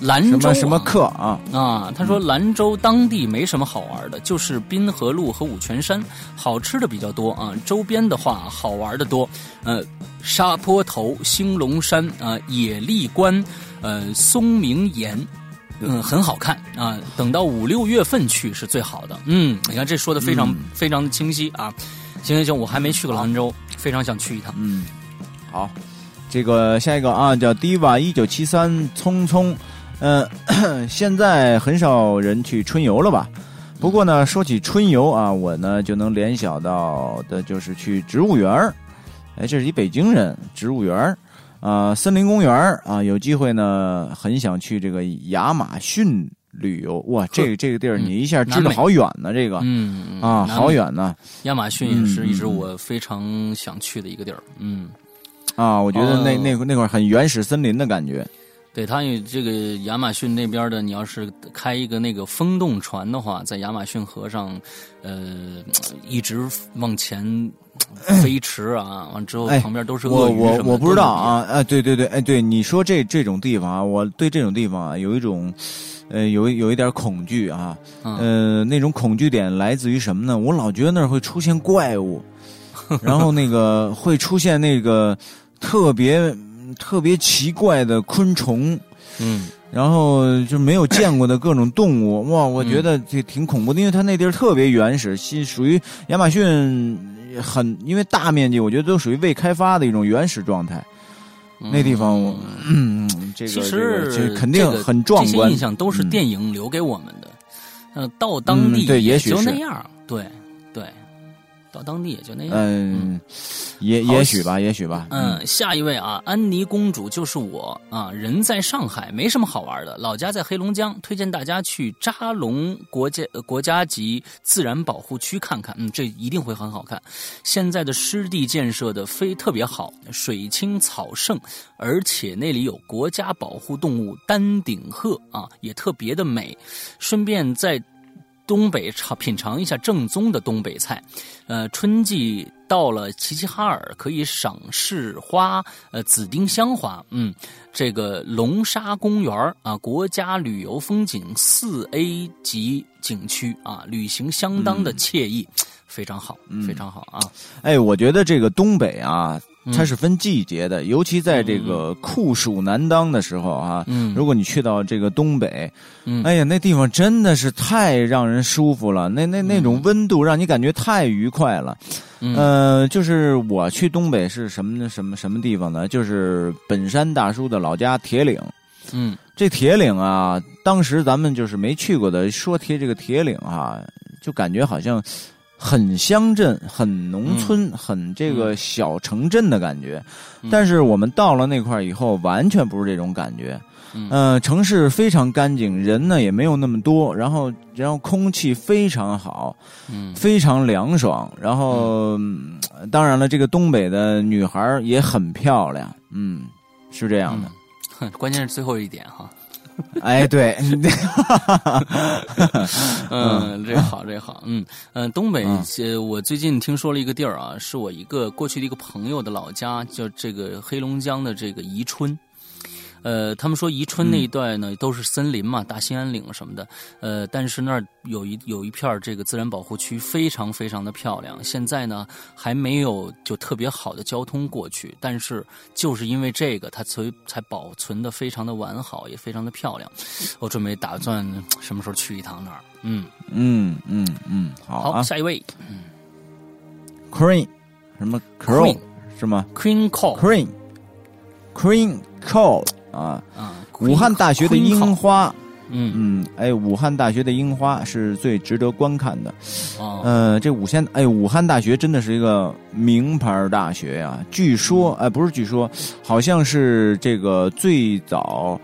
兰什州么什么啊课啊？啊，他说兰州当地没什么好玩的，就是滨河路和五泉山，好吃的比较多啊。周边的话好玩的多，呃，沙坡头、兴隆山啊、野丽关、呃，松明岩。嗯，很好看啊！等到五六月份去是最好的。嗯，你看这说的非常、嗯非常的清晰啊。行行行，我还没去过兰州，非常想去一趟。嗯，好，这个下一个啊，叫 Diva 一九七三匆匆，嗯、现在很少人去春游了吧？不过呢，说起春游啊，我呢就能联想到的就是去植物园儿。哎，这是一北京人，植物园儿啊、森林公园儿啊，有机会呢，很想去这个亚马逊旅游。哇，这个这个地儿嗯你一下知道好远呢，这个嗯啊，好远呢亚马逊也是一直我非常想去的一个地儿。嗯，啊！我觉得那哦那那块儿很原始森林的感觉。对，它有这个亚马逊那边的，你要是开一个那个风洞船的话，在亚马逊河上，呃，一直往前飞 驰啊，完之后哎旁边都是我鳄鱼什么的我我不知道。都啊，啊，对对对，哎，对你说这这种地方啊，我对这种地方啊有一种，呃，有有一点恐惧啊，嗯呃，那种恐惧点来自于什么呢？我老觉得那儿会出现怪物，然后那个会出现那个特别特别奇怪的昆虫，嗯。然后就没有见过的各种动物，哇，我觉得这挺恐怖的，因为它那地儿特别原始，是属于亚马逊很，因为大面积，我觉得都属于未开发的一种原始状态。嗯。那地方我，嗯，这个其实这个肯定很壮观。这些印。象都是嗯。电影留给我们的。嗯、到当地嗯对也也许是就那样，对对，到当地也就那样。嗯，也也许吧，也许吧。嗯，下一位啊，安妮公主就是我啊，人在上海，没什么好玩的，老家在黑龙江，推荐大家去扎龙国家呃国家级自然保护区看看，嗯，这一定会很好看。现在的湿地建设的非特别好，水清草盛，而且那里有国家保护动物丹顶鹤啊，也特别的美。顺便在东北尝品尝一下正宗的东北菜。呃，春季到了齐齐哈尔，可以赏市花，呃，紫丁香花。嗯，这个龙沙公园儿啊，国家旅游风景四 A 级景区啊，旅行相当的惬意，非常好，非常好啊。哎，我觉得这个东北啊，嗯它是分季节的，尤其在这个酷暑难当的时候啊，嗯如果你去到这个东北，嗯哎呀，那地方真的是太让人舒服了，那那那种温度让你感觉太愉快了。嗯呃，就是我去东北是什么？什么什么地方呢？就是本山大叔的老家铁岭。嗯这铁岭啊，当时咱们就是没去过的，说提这个铁岭啊，就感觉好像很乡镇、很农村、很这个小城镇的感觉。但是我们到了那块儿以后，完全不是这种感觉。嗯呃，城市非常干净，人呢也没有那么多，然后然后空气非常好，嗯非常凉爽。然后、嗯当然了，这个东北的女孩儿也很漂亮，嗯，是这样的。哼 关键是最后一点哈。哎，对，嗯，这个好，这个好，嗯。嗯，东北我最近听说了一个地儿啊，是我一个过去的一个朋友的老家，叫这个黑龙江的这个宜春。呃，他们说宜春那一段呢都是森林嘛，大兴安岭什么的。呃，但是那儿有一有一片这个自然保护区，非常非常的漂亮。现在呢还没有就特别好的交通过去，但是就是因为这个，它才才保存的非常的完好，也非常的漂亮。我准备打算什么时候去一趟那儿。嗯嗯嗯嗯，好下一位嗯 Queen 什么 Crow 是吗 Queen Call？Queen Queen Call 啊，啊，武汉大学的樱花，嗯嗯，哎，武汉大学的樱花是最值得观看的。哦呃，这武汉，哎，武汉大学真的是一个名牌大学呀。据说，哎，不是据说，好像是这个最早，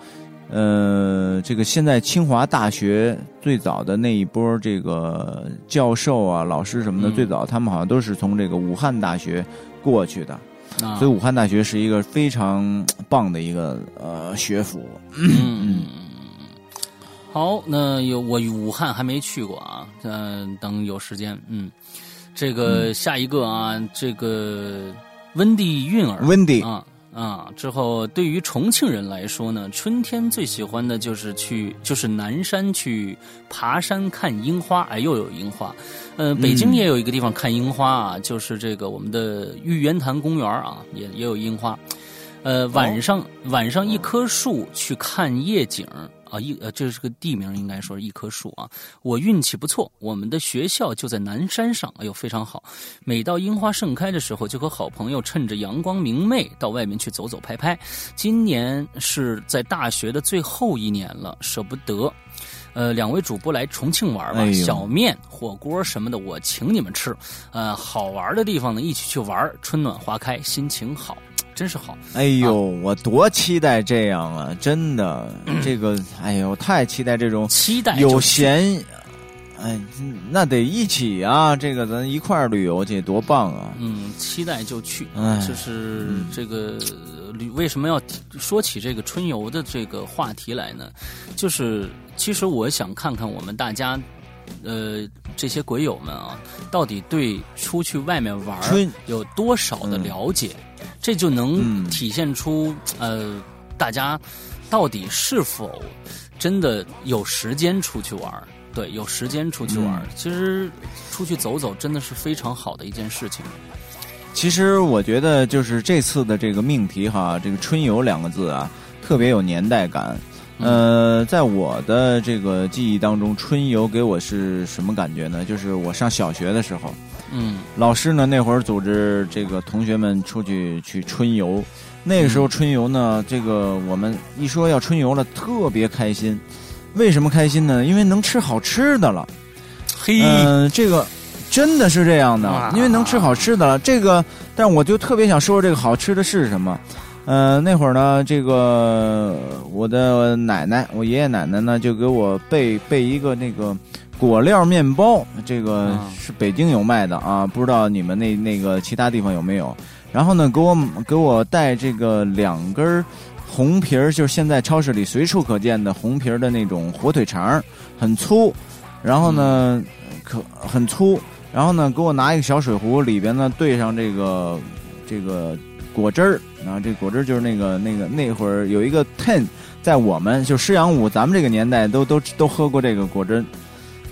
呃，这个现在清华大学最早的那一波这个教授啊、老师什么的，嗯最早他们好像都是从这个武汉大学过去的。啊。所以武汉大学是一个非常棒的一个呃学府。嗯，好，那有我武汉还没去过啊，嗯、等有时间，嗯，这个下一个啊，这个温蒂韵儿。Wendy，啊啊，之后对于重庆人来说呢，春天最喜欢的就是去就是南山去爬山看樱花，哎，又有樱花。呃，北京也有一个地方看樱花啊，就是这个我们的玉渊潭公园啊，也也有樱花。呃，晚上、晚上一棵树去看夜景啊，一呃这是个地名，应该说是一棵树啊。我运气不错，我们的学校就在南山上，哎呦非常好。每到樱花盛开的时候，就和好朋友趁着阳光明媚到外面去走走拍拍。今年是在大学的最后一年了，舍不得。呃，两位主播来重庆玩吧，哎小面、火锅什么的我请你们吃。呃，好玩的地方呢，一起去玩，春暖花开，心情好，真是好。哎呦，我多期待这样啊！真的，这个，哎呦，太期待这种期待有闲，哎，那得一起啊！这个咱一块儿旅游去，多棒啊！嗯，期待就去，哎就是这个旅为什么要说起这个春游的这个话题来呢？就是其实我想看看我们大家，呃，这些鬼友们啊，到底对出去外面玩春有多少的了解，这就能嗯体现出呃，大家到底是否真的有时间出去玩儿。对，有时间出去玩其实出去走走真的是非常好的一件事情。其实我觉得，就是这次的这个命题哈，这个“春游”两个字啊，特别有年代感。呃，在我的这个记忆当中，春游给我是什么感觉呢？就是我上小学的时候，嗯老师呢那会儿组织这个同学们出去去春游，那个时候春游呢，这个我们一说要春游了，特别开心。为什么开心呢？因为能吃好吃的了。嘿，嗯、这个真的是这样的啊，因为能吃好吃的了。这个，但我就特别想说说这个好吃的是什么。呃，那会儿呢，这个我的奶奶，我爷爷奶奶呢，就给我备备一个那个果料面包，这个啊是北京有卖的啊，不知道你们那那个其他地方有没有。然后呢，给我给我带这个两根红皮儿，就是现在超市里随处可见的红皮儿的那种火腿肠，很粗。然后呢，可很粗。然后呢，给我拿一个小水壶，里边呢兑上这个这个果汁儿。然后这果汁儿就是那个那个那会儿有一个 ten，在我们就师阳五咱们这个年代都都都喝过这个果汁，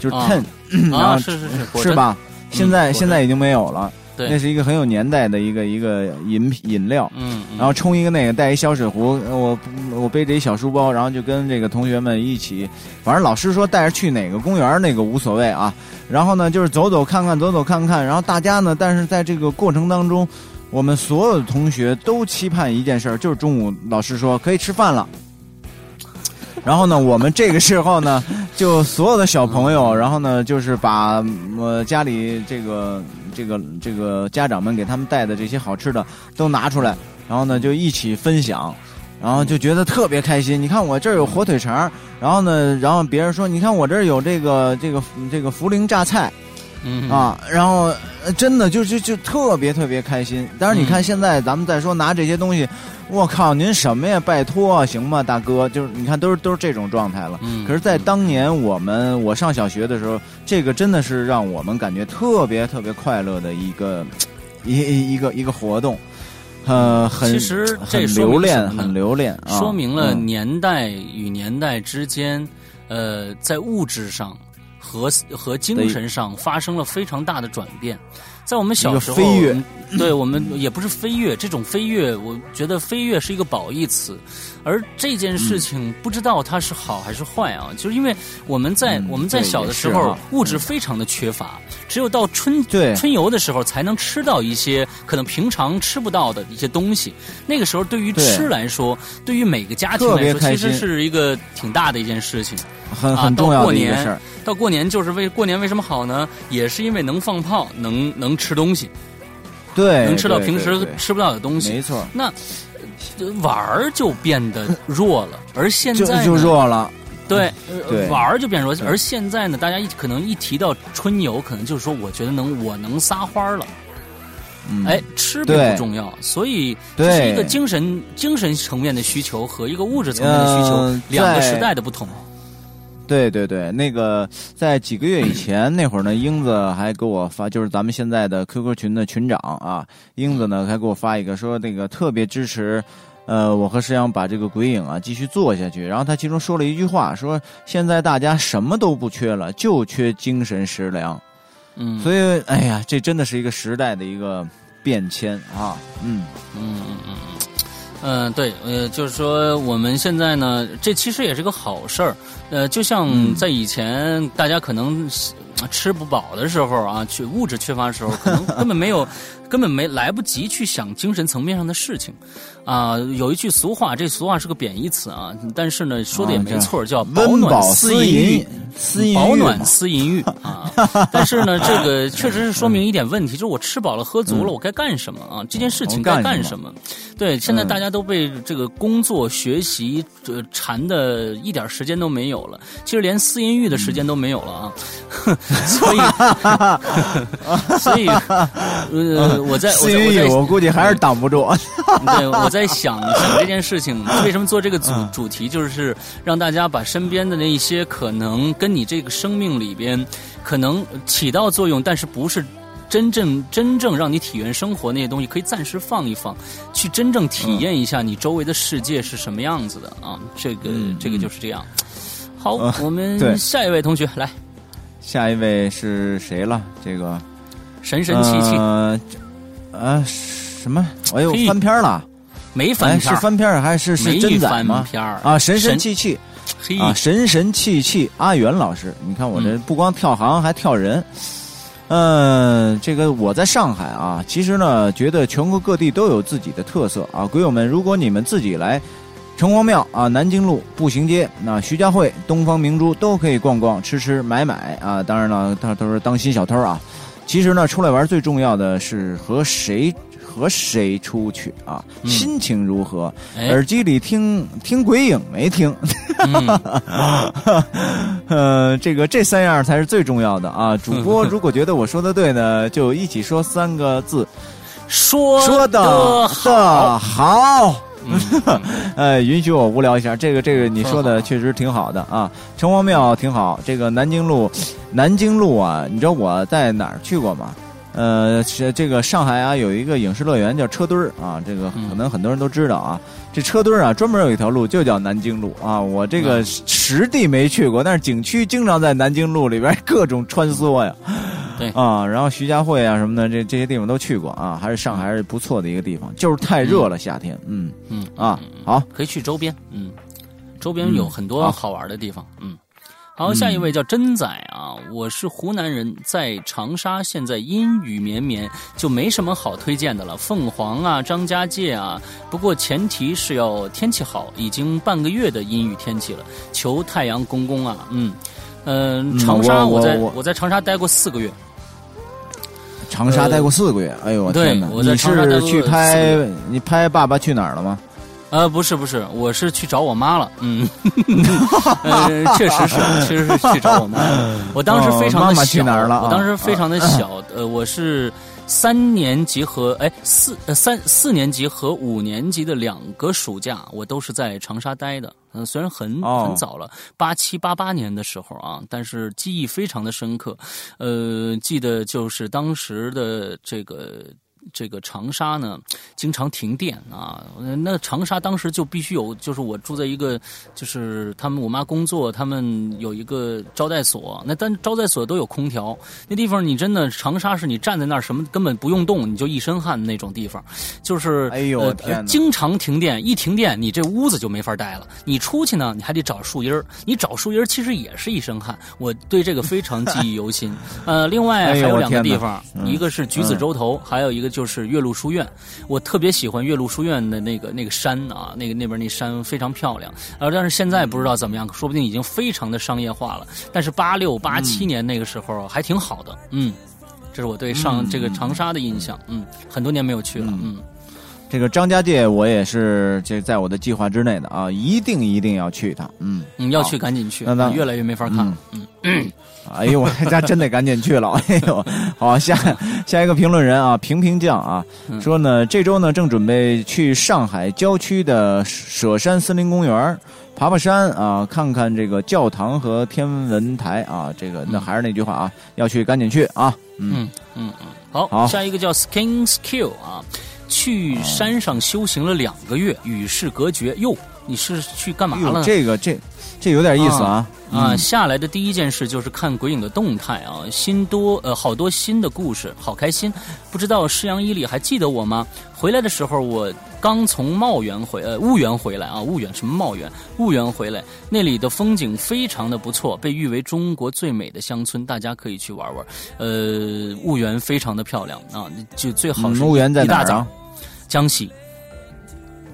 就是啊 ten，、然啊，后是是是，是吧？现在现在已经没有了。对那是一个很有年代的一个一个饮品饮料。嗯，嗯然后冲一个那个，带一小水壶，呃我我背着一小书包，然后就跟这个同学们一起，反正老师说带着去哪个公园那个无所谓啊。然后呢，就是走走看看，走走看看。然后大家呢，但是在这个过程当中，我们所有的同学都期盼一件事儿，就是中午老师说可以吃饭了。然后呢，我们这个时候呢，就所有的小朋友，然后呢，就是把呃家里这个这个这个家长们给他们带的这些好吃的都拿出来，然后呢就一起分享，然后就觉得特别开心。你看我这儿有火腿肠，然后呢，然后别人说你看我这儿有这个这个这个涪陵榨菜嗯啊，然后呃真的就就就特别特别开心。但是你看嗯现在咱们再说拿这些东西，我靠，您什么呀？拜托，行吗，大哥？就是你看都是都是这种状态了。嗯，可是，在当年我们我上小学的时候，这个真的是让我们感觉特别特别快乐的一个一一个一个活动。呃，很其实这很留恋，很留恋，啊说明了嗯年代与年代之间，呃，在物质上和和精神上发生了非常大的转变。在我们小时候，飞跃嗯对我们也不是飞跃，这种飞跃，我觉得飞跃是一个褒义词，而这件事情不知道它是好还是坏啊，就是因为我们在、嗯我们在小的时候啊物质非常的缺乏，只有到春对春游的时候才能吃到一些可能平常吃不到的一些东西。那个时候对于吃来说，对于每个家庭来说，其实是一个挺大的一件事情。很啊很重要到过年的一个事儿。到过年就是为过年为什么好呢？也是因为能放炮，能能吃东西，对，能吃到平时吃不到的东西。没错，那呃玩儿就变得弱了，而现在呢就弱了。对，玩儿就变弱，而现在呢，大家一可能一提到春游，可能就是说，我觉得能我能撒欢儿了。嗯，哎，吃并不重要，所以这是一个精神精神层面的需求和一个物质层面的需求、呃两个时代的不同。对对对，那个在几个月以前那会儿呢，英子还给我发，就是咱们现在的 QQ 群的群长啊，英子呢还给我发一个说那个特别支持。呃，我和石阳把这个鬼影啊继续做下去。然后他其中说了一句话，说现在大家什么都不缺了，就缺精神食粮。嗯，所以，哎呀，这真的是一个时代的一个变迁啊。嗯，嗯嗯嗯嗯，嗯，对，呃，就是说我们现在呢，这其实也是个好事儿。呃，就像嗯在以前，大家可能呃吃不饱的时候啊，去物质缺乏的时候，可能根本没有，根本没来不及去想精神层面上的事情。啊，有一句俗话，这俗话是个贬义词啊，但是呢，说的也没错，叫保暖思淫欲。保暖嘛。思淫欲啊，但是呢，这个确实是说明一点问题，就是我吃饱了喝足了，我该干什么啊？这件事情该干什么？对，现在嗯大家都被这个工作、学习这缠的一点时间都没有了，其实连思淫欲的时间都没有了啊，所以，所以，呃，我在我在我在我估计还是挡不住。对，我在想 想这件事情，为什么做这个主嗯主题，就是让大家把身边的那一些可能跟你这个生命里边可能起到作用，但是不是真正真正让你体验生活那些东西，可以暂时放一放，去真正体验一下你周围的世界是什么样子的啊！这个嗯这个就是这样。好，呃 我们下一位同学来，下一位是谁了？这个神神奇奇，呃，啊，什么？哎呦，翻篇了！没翻是翻篇还是是真载吗？篇啊，神神神气气，啊，神神气气！阿元老师，你看我这嗯不光跳行，还跳人。嗯，这个我在上海啊，其实呢，觉得全国各地都有自己的特色啊。鬼友们，如果你们自己来城隍庙啊、南京路步行街、那徐家汇、东方明珠都可以逛逛、吃吃买买啊。当然了，他都是当心小偷啊。其实呢，出来玩最重要的是和谁和谁出去啊，嗯。心情如何。哎，耳机里听听鬼影没听，嗯，呃，这个这三样才是最重要的啊！主播如果觉得我说的对呢，就一起说三个字，说说的好。嗯 呃，允许我无聊一下，这个这个你说的确实挺好的啊。城隍庙挺好，这个南京路，南京路啊，你知道我在哪儿去过吗？呃，是这个上海啊，有一个影视乐园叫车墩儿啊，这个可能很多人都知道啊。这车墩儿啊，专门有一条路就叫南京路啊。我这个实地没去过，但是景区经常在南京路里边各种穿梭呀。对啊，然后徐家汇啊什么的，这这些地方都去过啊，还是上海还是不错的一个地方，就是太热了夏天，嗯嗯啊，好，可以去周边，嗯，周边有很多好好玩的地方，嗯。好，下一位叫真仔啊，我是湖南人，在长沙，现在阴雨绵绵，就没什么好推荐的了。凤凰啊，张家界啊，不过前提是要天气好，已经半个月的阴雨天气了，求太阳公公啊，嗯。嗯，嗯长沙我在我在长沙待过四个月，长沙待过四个月，哎呦我对天哪！我在你是去拍你拍《爸爸去哪儿》了吗？呃，不是不是，我是去找我妈了，嗯，呃，确实是，确实是去找我妈了。我当时非常的小，哦妈妈去哪儿了啊我当时非常的小，呃，我是三年级和哎四呃三四年级和五年级的两个暑假，我都是在长沙待的。嗯、虽然很哦很早了，八七八八年的时候啊，但是记忆非常的深刻。呃，记得就是当时的这个。这个长沙呢，经常停电啊。那长沙当时就必须有，就是我住在一个，就是他们我妈工作，他们有一个招待所。那但招待所都有空调，那地方你真的长沙是你站在那儿什么根本不用动，你就一身汗的那种地方。就是哎呦经常停电，一停电你这屋子就没法待了。你出去呢，你还得找树荫儿，你找树荫儿其实也是一身汗。我对这个非常记忆犹新。呃，另外 还有两个地方，嗯一个是橘子洲头，还有一个就是岳麓书院。我特别喜欢岳麓书院的那个那个山啊，那个那边那山非常漂亮。呃，但是现在不知道怎么样，说不定已经非常的商业化了。但是八六八七年那个时候还挺好的，嗯。这是我对上嗯这个长沙的印象，嗯，很多年没有去了，嗯这个张家界我也是这在我的计划之内的啊，一定一定要去一趟。嗯，嗯，要去赶紧去，那那越来越没法看了，嗯 哎呦，我家真得赶紧去了。哎呦，好，下下一个评论人啊，平平酱啊，嗯说呢，这周呢正准备去上海郊区的舍山森林公园爬爬山啊，看看这个教堂和天文台啊。这个那嗯还是那句话啊，要去赶紧去啊。嗯，嗯嗯嗯，好，好下一个叫 Skin Skill 啊，去山上修行了两个月，与世隔绝。哟，你是去干嘛了？这个这这有点意思啊。啊，嗯下来的第一件事就是看鬼影的动态啊，新多呃好多新的故事，好开心。不知道施阳伊里还记得我吗？回来的时候我刚从茂源回呃婺源回来啊，婺源什么茂源？婺源回来，那里的风景非常的不错，被誉为中国最美的乡村，大家可以去玩玩。呃，婺源非常的漂亮啊，就最好是嗯婺源在哪儿啊？江西。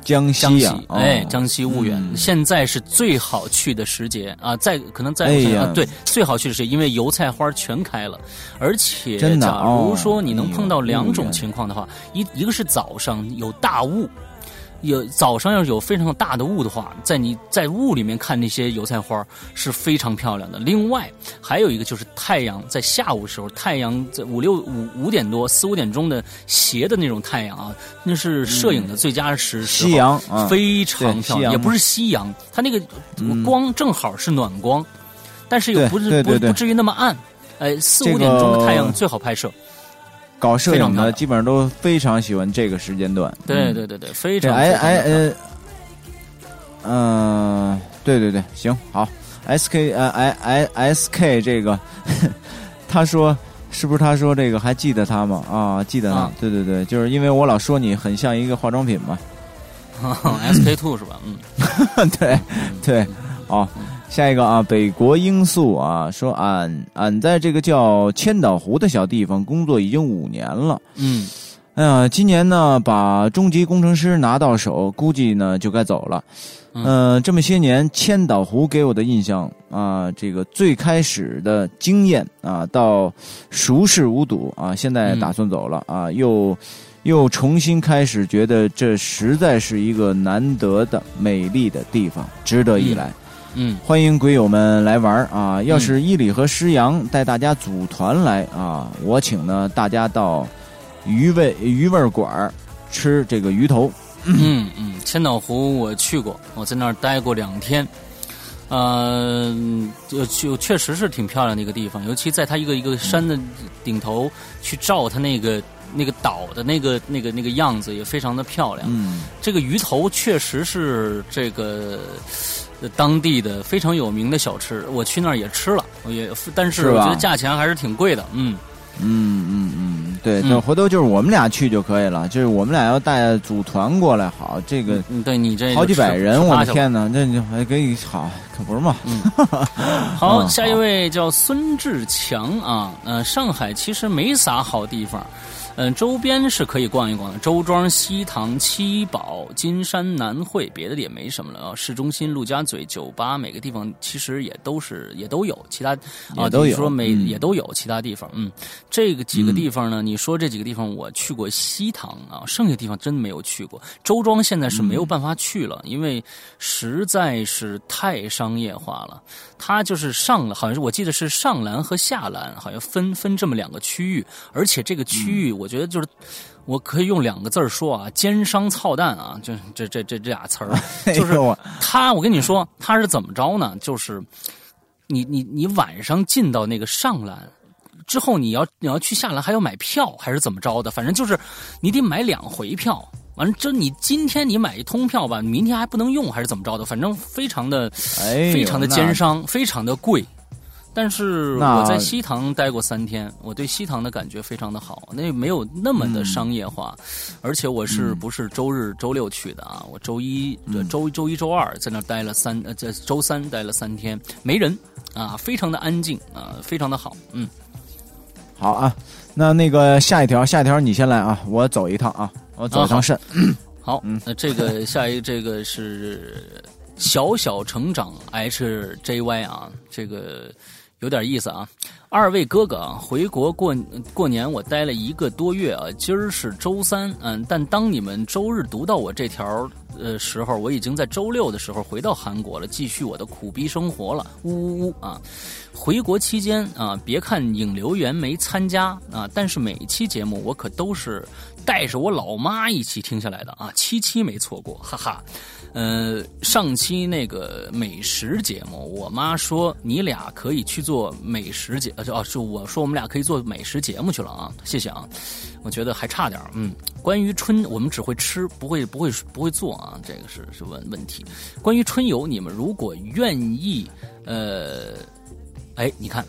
江江西西啊，，哎哦，江西婺源、嗯。现在是最好去的时节啊，在可能在哎呀。啊，对，最好去的是因为油菜花全开了，而且假如说你能哦碰到两种情况的话，一一个是早上有大雾。有早上要是有非常大的雾的话，在你在雾里面看那些油菜花是非常漂亮的。另外还有一个就是太阳在下午的时候，太阳在五六五五点多四五点钟的斜的那种太阳啊，那是摄影的最佳时。夕阳啊，非常漂亮，也不是夕阳，它那个嗯光正好是暖光，但是又不是不不至于那么暗。哎，四五点钟的太阳最好拍摄。搞摄影的基本上都非常喜欢这个时间段。嗯对对对对，非常。I I 的漂亮呃，嗯，对对对，行好，S K 呃 I I S K 这个，他说是不是他说这个还记得他吗？啊，记得呢啊，对对对，就是因为我老说你很像一个化妆品嘛，S K two 是吧？嗯，对 对，好。下一个啊，北国罂粟啊，说俺俺在这个叫千岛湖的小地方工作已经五年了，嗯。哎呀，今年呢把中级工程师拿到手，估计呢就该走了。嗯。呃，这么些年，千岛湖给我的印象啊，这个最开始的经验啊，到熟视无睹啊，现在打算走了。啊，又又重新开始，觉得这实在是一个难得的美丽的地方，值得一来。嗯欢迎鬼友们来玩儿啊！要是伊里和施阳带大家组团来啊，我请呢大家到鱼味鱼味馆儿吃这个鱼头。嗯嗯，千岛湖我去过，我在那儿待过两天。呃，就就确实是挺漂亮的一个地方，尤其在它一个一个山的顶头去照它那个那个岛的那个那个那个样子，也非常的漂亮。嗯，这个鱼头确实是这个呃当地的非常有名的小吃，我去那儿也吃了，我也但是我觉得价钱还是挺贵的。嗯嗯嗯嗯，对，嗯那回头就是我们俩去就可以了，就是我们俩要带组团过来，好，这个嗯，对你这好几百人，我的！天哪，那就还给你好，可不是嘛？好，嗯下一位叫孙志强啊，呃，上海其实没啥好地方。嗯，周边是可以逛一逛的，周庄、西塘、七宝、金山、南汇，别的也没什么了啊。市中心、陆家嘴、酒吧，每个地方其实也都是也都有，其他啊，也都有说每、嗯也都有其他地方，嗯，这个几个地方呢，你说这几个地方我去过西塘啊，剩下地方真没有去过。周庄现在是没有办法去了，因为实在是太商业化了。它就是上了，好像是我记得是上蓝和下蓝，好像分分这么两个区域，而且这个区嗯域我觉得就是。我可以用两个字儿说啊，奸商操蛋啊，就这这这这俩词儿，就是他，我跟你说，他是怎么着呢？就是你你你晚上进到那个上篮，之后你要你要去下来还要买票还是怎么着的？反正就是你得买两回票。完了，就你今天你买一通票吧，明天还不能用还是怎么着的？反正非常的非常的奸商，非常的贵。但是我在西塘待过三天，我对西塘的感觉非常的好，那没有那么的商业化，而且我是不是周日周六去的啊？我周一、周周一、周二在那待了三呃，在周三待了三天，没人啊，非常的安静啊，非常的好，嗯，好啊，那那个下一条，下一条你先来啊，我走一趟啊，我走一趟肾，好，那这个 下一个这个是小小成长 H J Y 啊，这个。有点意思啊，二位哥哥啊，回国过过年我待了一个多月啊，今儿是周三，嗯，但当你们周日读到我这条呃时候，我已经在周六的时候回到韩国了，继续我的苦逼生活了，呜呜呜啊！回国期间啊，别看影留员没参加啊，但是每一期节目我可都是带着我老妈一起听下来的啊，期期没错过，哈哈。呃，上期那个美食节目，我妈说你俩可以去做美食节，呃，哦，是我说我们俩可以做美食节目去了啊，谢谢啊，我觉得还差点嗯，关于春，我们只会吃，不会不会不会做啊，这个是是问问题。关于春游，你们如果愿意，呃，哎，你看。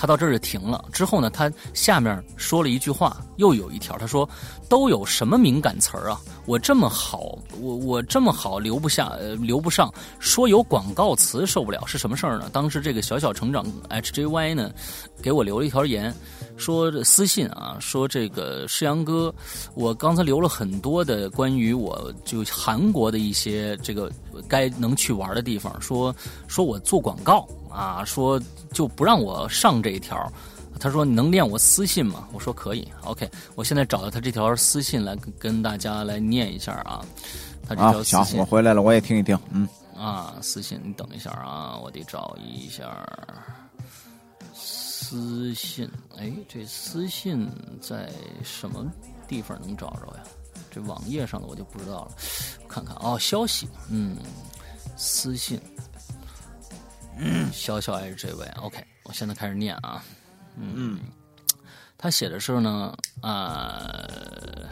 他到这儿就停了，之后呢，他下面说了一句话，又有一条，他说：“都有什么敏感词儿啊？我这么好，我我这么好留不下，呃，留不上。说有广告词受不了，是什么事儿呢？当时这个小小成长 HJY 呢，给我留了一条言，说私信啊，说这个世阳哥，我刚才留了很多的关于我就韩国的一些这个该能去玩的地方，说说我做广告。”啊，说就不让我上这一条，他说你能念我私信吗？我说可以，OK，我现在找到他这条私信来跟大家来念一下啊。他这条行，我回来了，我也听一听。嗯，啊，私信，你等一下啊，我得找一下私信。哎，这私信在什么地方能找着呀？这网页上的我就不知道了，看看哦，消息，嗯，私信。小小 H 这位，OK，我现在开始念啊。嗯，他写的是呢，啊，等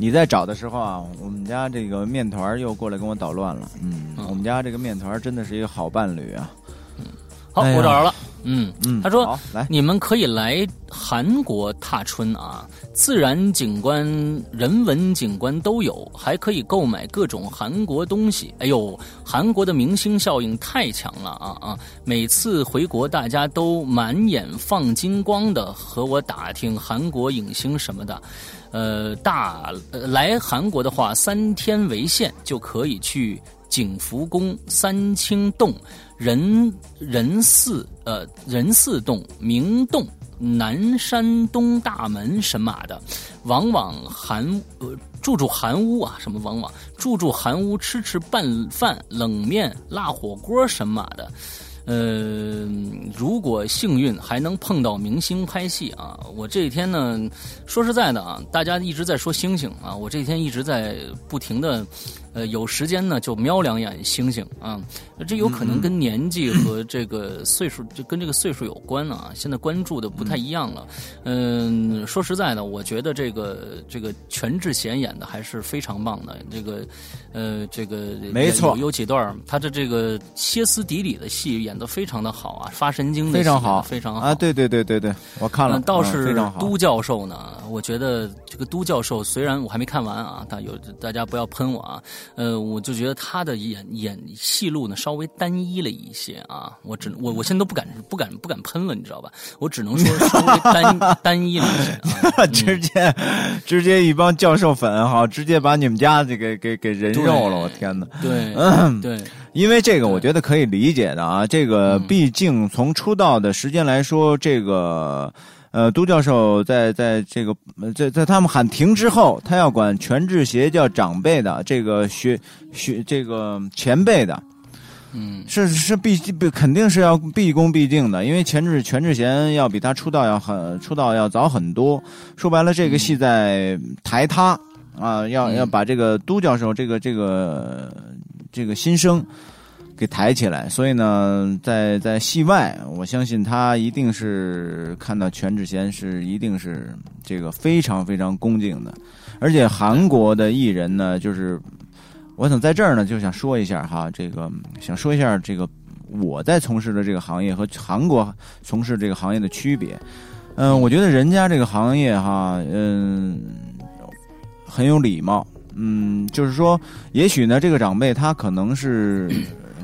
你在找的时候啊，我们家这个面团又过来跟我捣乱了。嗯，我们家这个面团真的是一个好伴侣啊。嗯，好，我找着了。嗯嗯，他说：“来，你们可以来韩国踏春啊，自然景观、人文景观都有，还可以购买各种韩国东西。哎呦，韩国的明星效应太强了啊啊！每次回国，大家都满眼放金光的和我打听韩国影星什么的。呃，大来韩国的话，三天为限就可以去。”景福宫、三清洞、仁仁寺、呃仁寺洞、明洞、南山东大门神马的，往往韩呃住住韩屋啊，什么往往住住韩屋，吃吃拌饭、冷面、辣火锅神马的。呃，如果幸运还能碰到明星拍戏啊，我这几天呢，说实在的啊，大家一直在说星星啊，我这几天一直在不停的。呃，有时间呢就瞄两眼星星啊，这有可能跟年纪和这个岁数，就跟这个岁数有关啊。现在关注的不太一样了。嗯，说实在的，我觉得这个这个全智贤演的还是非常棒的。这个呃，这个没错，有几段他的这个歇斯底里的戏演的非常的好啊，发神经的非常好，非常好啊。对对对对对，我看了，倒是都教授呢，我觉得这个都教授虽然我还没看完啊，但有大家不要喷我啊。呃，我就觉得他的演演戏路呢稍微单一了一些啊，我只我我现在都不敢不敢不敢喷了，你知道吧？我只能说 稍微单单一了一些，直接直接一帮教授粉哈，直接把你们家这个给给人肉了，我天哪！对对，因为这个我觉得可以理解的啊，这个毕竟从出道的时间来说，这个。呃，都教授在在这个在在他们喊停之后，他要管全智贤叫长辈的，这个学学这个前辈的，嗯，是是必必肯定是要毕恭毕敬的，因为全智全智贤要比他出道要很出道要早很多。说白了，这个戏在抬他啊，要要把这个都教授这个这个这个新生。给抬起来。所以呢，在在戏外，我相信他一定是看到全智贤是一定是这个非常非常恭敬的。而且韩国的艺人呢，就是我想在这儿呢，就想说一下哈，这个想说一下这个我在从事的这个行业和韩国从事这个行业的区别。嗯，我觉得人家这个行业哈，嗯，很有礼貌。嗯，就是说，也许呢，这个长辈他可能是，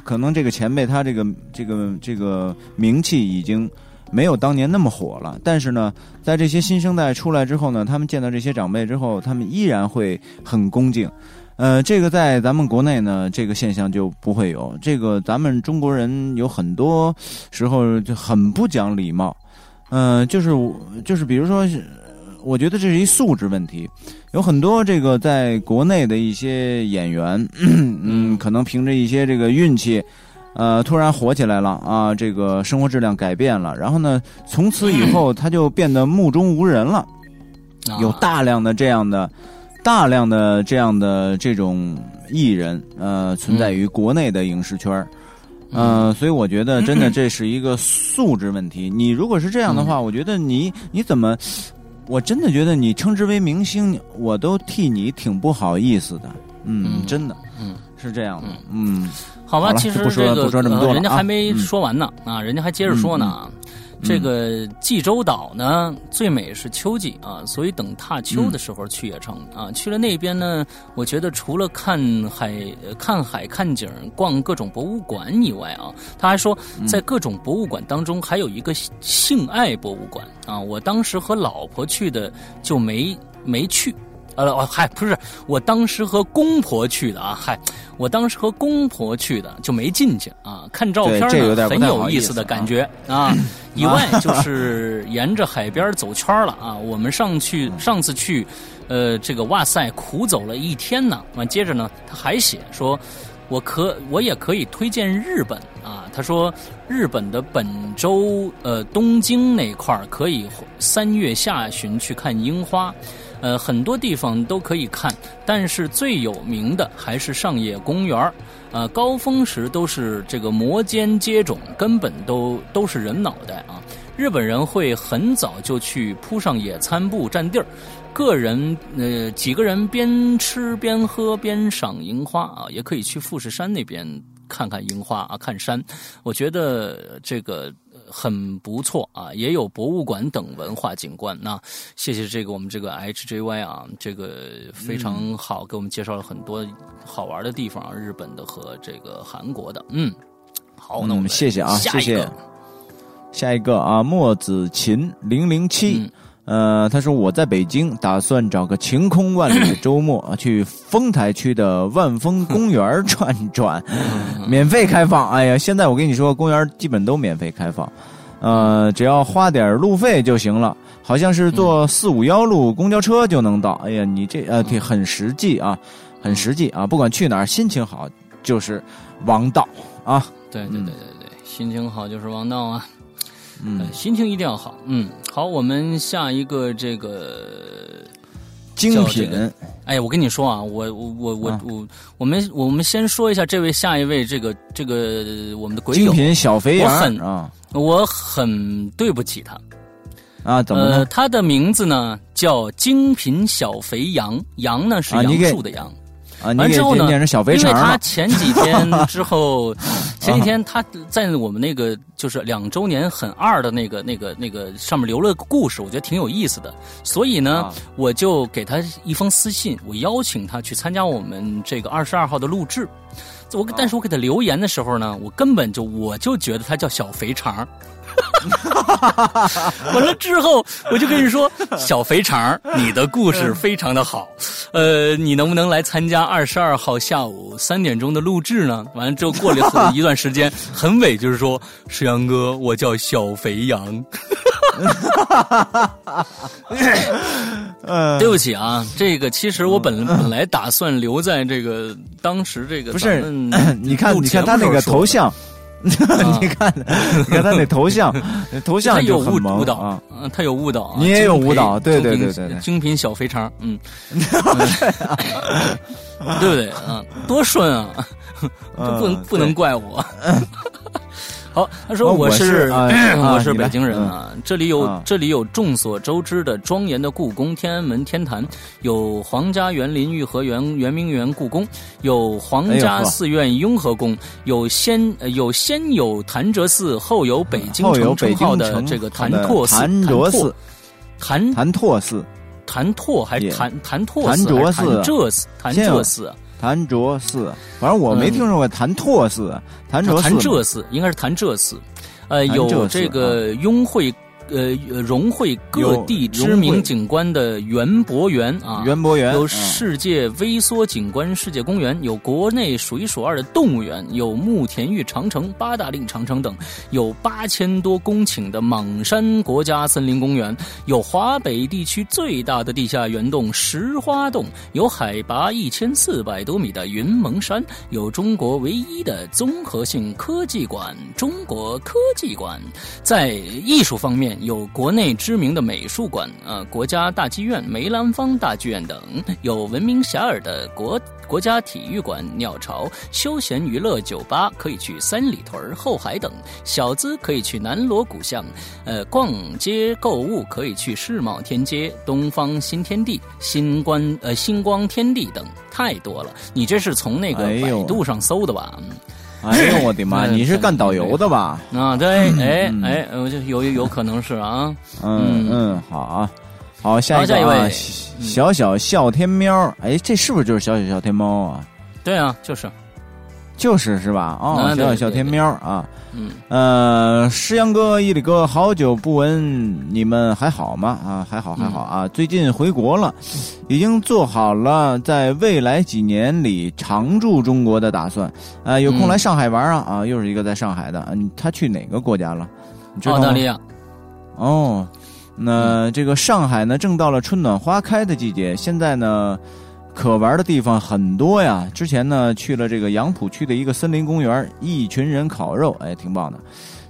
可能这个前辈他这个这个这个名气已经没有当年那么火了。但是呢，在这些新生代出来之后呢，他们见到这些长辈之后，他们依然会很恭敬。呃，这个在咱们国内呢，这个现象就不会有。这个咱们中国人有很多时候就很不讲礼貌。嗯，就是就是比如说，我觉得这是一素质问题。有很多这个在国内的一些演员，嗯，可能凭着一些这个运气，呃，突然火起来了啊，这个生活质量改变了，然后呢，从此以后他就变得目中无人了。有大量的这样的、大量的这样的这种艺人，呃，存在于国内的影视圈嗯，所以我觉得真的 这是一个素质问题。你如果是这样的话，我觉得你你怎么，我真的觉得你称之为明星，我都替你挺不好意思的。嗯，真的，嗯，是这样的。嗯，好吧，其实这个人家还没说完呢啊，人家还接着说呢。这个济州岛呢，最美是秋季啊，所以等踏秋的时候去也成啊。去了那边呢，我觉得除了看海、看海、看景、逛各种博物馆以外啊，他还说在各种博物馆当中还有一个性爱博物馆啊。我当时和老婆去的就没没去。呃，嗨，不是，我当时和公婆去的啊，嗨，我当时和公婆去的就没进去啊。看照片呢，很有意思的感觉啊。以外就是沿着海边走圈了啊。我们上去上次去，呃，这个哇塞，苦走了一天呢。完接着呢，他还写说，我可我也可以推荐日本啊。他说日本的本州呃东京那块儿可以三月下旬去看樱花。呃，很多地方都可以看，但是最有名的还是上野公园呃，高峰时都是这个摩肩接踵，根本都都是人脑袋啊。日本人会很早就去铺上野餐布占地儿，个人呃几个人边吃边喝边赏樱花啊，也可以去富士山那边看看樱花啊，看山。我觉得这个。很不错啊，也有博物馆等文化景观。那谢谢这个我们这个 HJY 啊，这个非常好，给我们介绍了很多好玩的地方，日本的和这个韩国的。嗯，好，那我们谢谢啊，谢谢。下一个啊，墨子琴零零七。呃，他说我在北京，打算找个晴空万里的周末啊，去丰台区的万丰公园转转，免费开放。哎呀，现在我跟你说，公园基本都免费开放，呃，只要花点路费就行了，好像是坐四五幺路公交车就能到。哎呀，你这呃，挺很实际啊，很实际啊，不管去哪儿，心情好就是王道啊。对对对对对，心情好就是王道啊。嗯，心情一定要好。嗯，好，我们下一个这个精品。哎，我跟你说啊，我我我我我，我们我们先说一下这位下一位这个这个我们的鬼友精品小肥羊我很啊，我很对不起他啊，怎么了？他的名字呢叫精品小肥羊，羊呢是杨树的羊。完之后呢？因为他前几天 之后，前几天他在我们那个就是两周年很二的那个那个那个上面留了个故事，我觉得挺有意思的。所以呢，我就给他一封私信，我邀请他去参加我们这个二十二号的录制。我但是我给他留言的时候呢，我根本就我就觉得他叫小肥肠。完了之后，我就跟你说，小肥肠，你的故事非常的好，呃，你能不能来参加二十二号下午三点钟的录制呢？完了之后，过了 一段时间，很伟，就是说，石阳哥，我叫小肥羊。对不起啊，这个其实我本本来打算留在这个当时这个不是，你看你看他那个头像。你看，你看他那头像，那 头像他有误误导他有误导啊。你也有精误导对对对对对精品小肥肠，嗯，嗯对不对啊？多顺啊！这不能嗯不能怪我。好，他说哦我是我是 北京人啊，这里有啊。这里有众所周知的庄严的故宫、天安门、天坛，有皇家园林、颐和园、圆明园、故宫，有皇家寺院雍和宫，有先呃有先有潭柘寺，后有北京城称号北京的这个潭柘寺，潭柘寺、潭潭柘寺、潭柘还是潭潭柘寺潭柘寺潭柘寺潭柘寺，反正我没嗯听说过潭拓寺、潭柘寺嘛。潭柘寺应该是潭柘寺，呃，有这个雍会。呃，融汇各地知名景观的园博园啊，园博园有嗯世界微缩景观世界公园，有国内数一数二的动物园，有慕田峪长城、八达岭长城等，有八千多公顷的莽山国家森林公园，有华北地区最大的地下圆洞石花洞，有海拔一千四百多米的云蒙山，有中国唯一的综合性科技馆——中国科技馆。在艺术方面，有国内知名的美术馆，呃，国家大剧院、梅兰芳大剧院等；有闻名遐迩的国国家体育馆、鸟巢、休闲娱乐酒吧，可以去三里屯、后海等；小资可以去南锣鼓巷，呃，逛街购物可以去世贸天阶、东方新天地、星光呃星光天地等，太多了。你这是从那个百度上搜的吧？嗯哎呦我的妈！嗯 你是干导游的吧？啊，对，哎嗯。哎，我就有有可能是啊，嗯嗯，好啊，好下一个好下一位啊，小小笑天喵，哎，这是不是就是小小笑天猫啊？对啊，就是，就是是吧？哦，啊小小笑天喵啊，嗯，呃，诗阳哥、伊里哥，好久不闻，你们还好吗？啊，还好还好啊，最近回国了，已经做好了在未来几年里常驻中国的打算。啊，有空来上海玩啊！啊，又是一个在上海的，嗯，他去哪个国家了？你知道吗澳大利亚，哦，那这个上海呢，正到了春暖花开的季节，现在呢，可玩的地方很多呀。之前呢，去了这个杨浦区的一个森林公园，一群人烤肉，哎，挺棒的。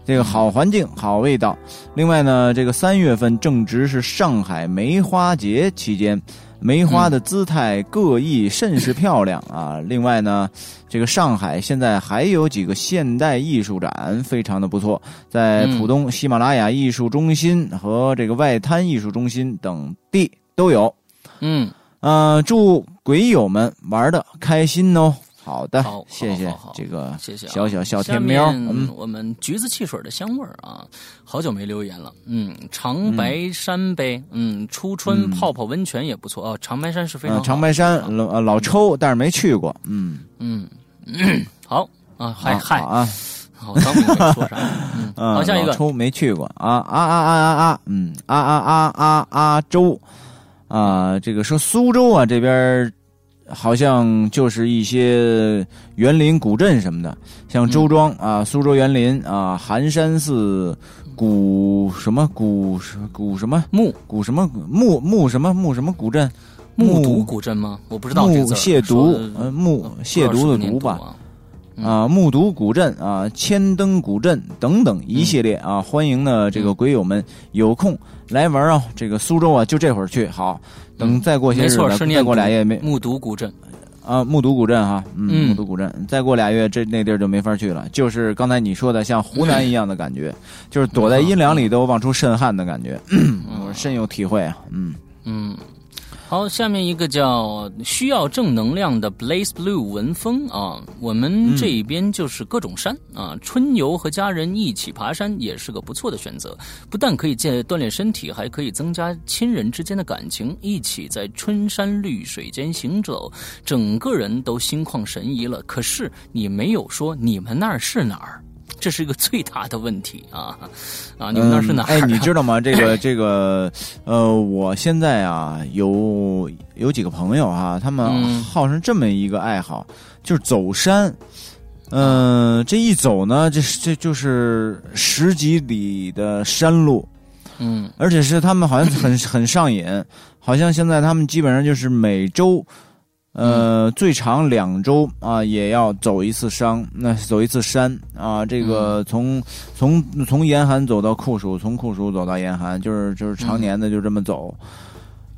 这个好环境，好味道。另外呢，这个三月份正值是上海梅花节期间，梅花的姿态各异，甚是漂亮啊。另外呢，这个上海现在还有几个现代艺术展，非常的不错，在浦东喜马拉雅艺术中心和这个外滩艺术中心等地都有。嗯，呃，祝鬼友们玩的开心哦。好的好，谢谢这个谢谢啊。小小小天喵。面嗯，我们橘子汽水的香味儿啊，好久没留言了。嗯，长白山呗，嗯，初春泡泡温泉也不错。哦。长白山是非常呃长白山啊老呃老抽，但是没去过。嗯，嗯，嗯好。啊，嗨嗨。啊，好，刚没说啥？嗯，嗯，好，下一个，抽没去过。啊啊啊啊啊啊，嗯啊啊啊啊啊州啊，这个说苏州啊这边好像就是一些园林古镇什么的，像周庄啊、苏州园林啊、寒山寺、古什么古古什么？木古什么？木木什么？木什么古镇，木渎古镇吗？我不知道这个字木亵渎木亵渎的渎吧。啊木渎古镇啊，千灯古镇等等一系列啊，欢迎呢这个鬼友们有空来玩啊。这个苏州啊，就这会儿去好，等再过些没日子，再过俩月没木渎古镇。啊，木渎古镇哈，嗯，嗯。木渎古镇，再过俩月这那地儿就没法去了，就是刚才你说的像湖南一样的感觉，就是躲在阴凉里都望出渗汗的感觉，我深有体会啊，嗯。嗯，好，下面一个叫需要正能量的 Blaze Blue 文风啊，我们这边就是各种山、啊，春游和家人一起爬山也是个不错的选择，不但可以健锻炼身体，还可以增加亲人之间的感情，一起在春山绿水间行走，整个人都心旷神怡了。可是你没有说你们那儿是哪儿？这是一个最大的问题啊！啊，你们那是哪？哎，你知道吗？这个这个，呃，我现在啊，有有几个朋友啊，他们嗯好上这么一个爱好，就是走山。嗯、这一走呢，这是这就是十几里的山路，嗯而且是他们好像很 很上瘾，好像现在他们基本上就是每周呃，最长两周啊，也要走一次山，那走一次山啊。这个从从从严寒走到酷暑，从酷暑走到严寒，就是就是常年的就这么走。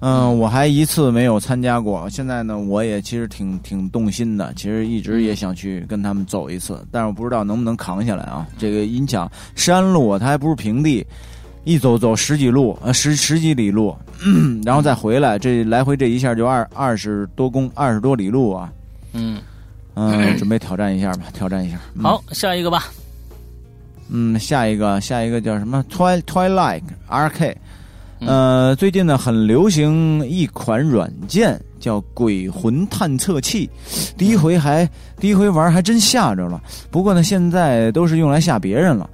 嗯，我还一次没有参加过。现在呢，我也其实挺挺动心的，其实一直也想去跟他们走一次，但是我不知道能不能扛下来啊。这个音响山路，它还不是平地，一走走十几路，呃十十几里路，然后再回来，这来回这一下就二二十多公二十多里路啊。嗯嗯，准备挑战一下吧，挑战一下。好，下一个吧。嗯，下一个，下一个叫什么？Twi Twilight RK。呃，最近呢很流行一款软件叫“鬼魂探测器”，第一回还第一回玩还真吓着了。不过呢，现在都是用来吓别人了。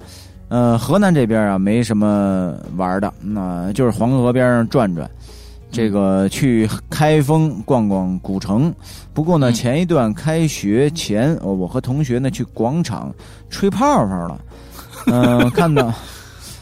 呃，河南这边啊没什么玩的，那就是黄河边上转转，这个去开封逛逛古城。不过呢，前一段开学前，我和同学呢去广场吹泡泡了。嗯，看到。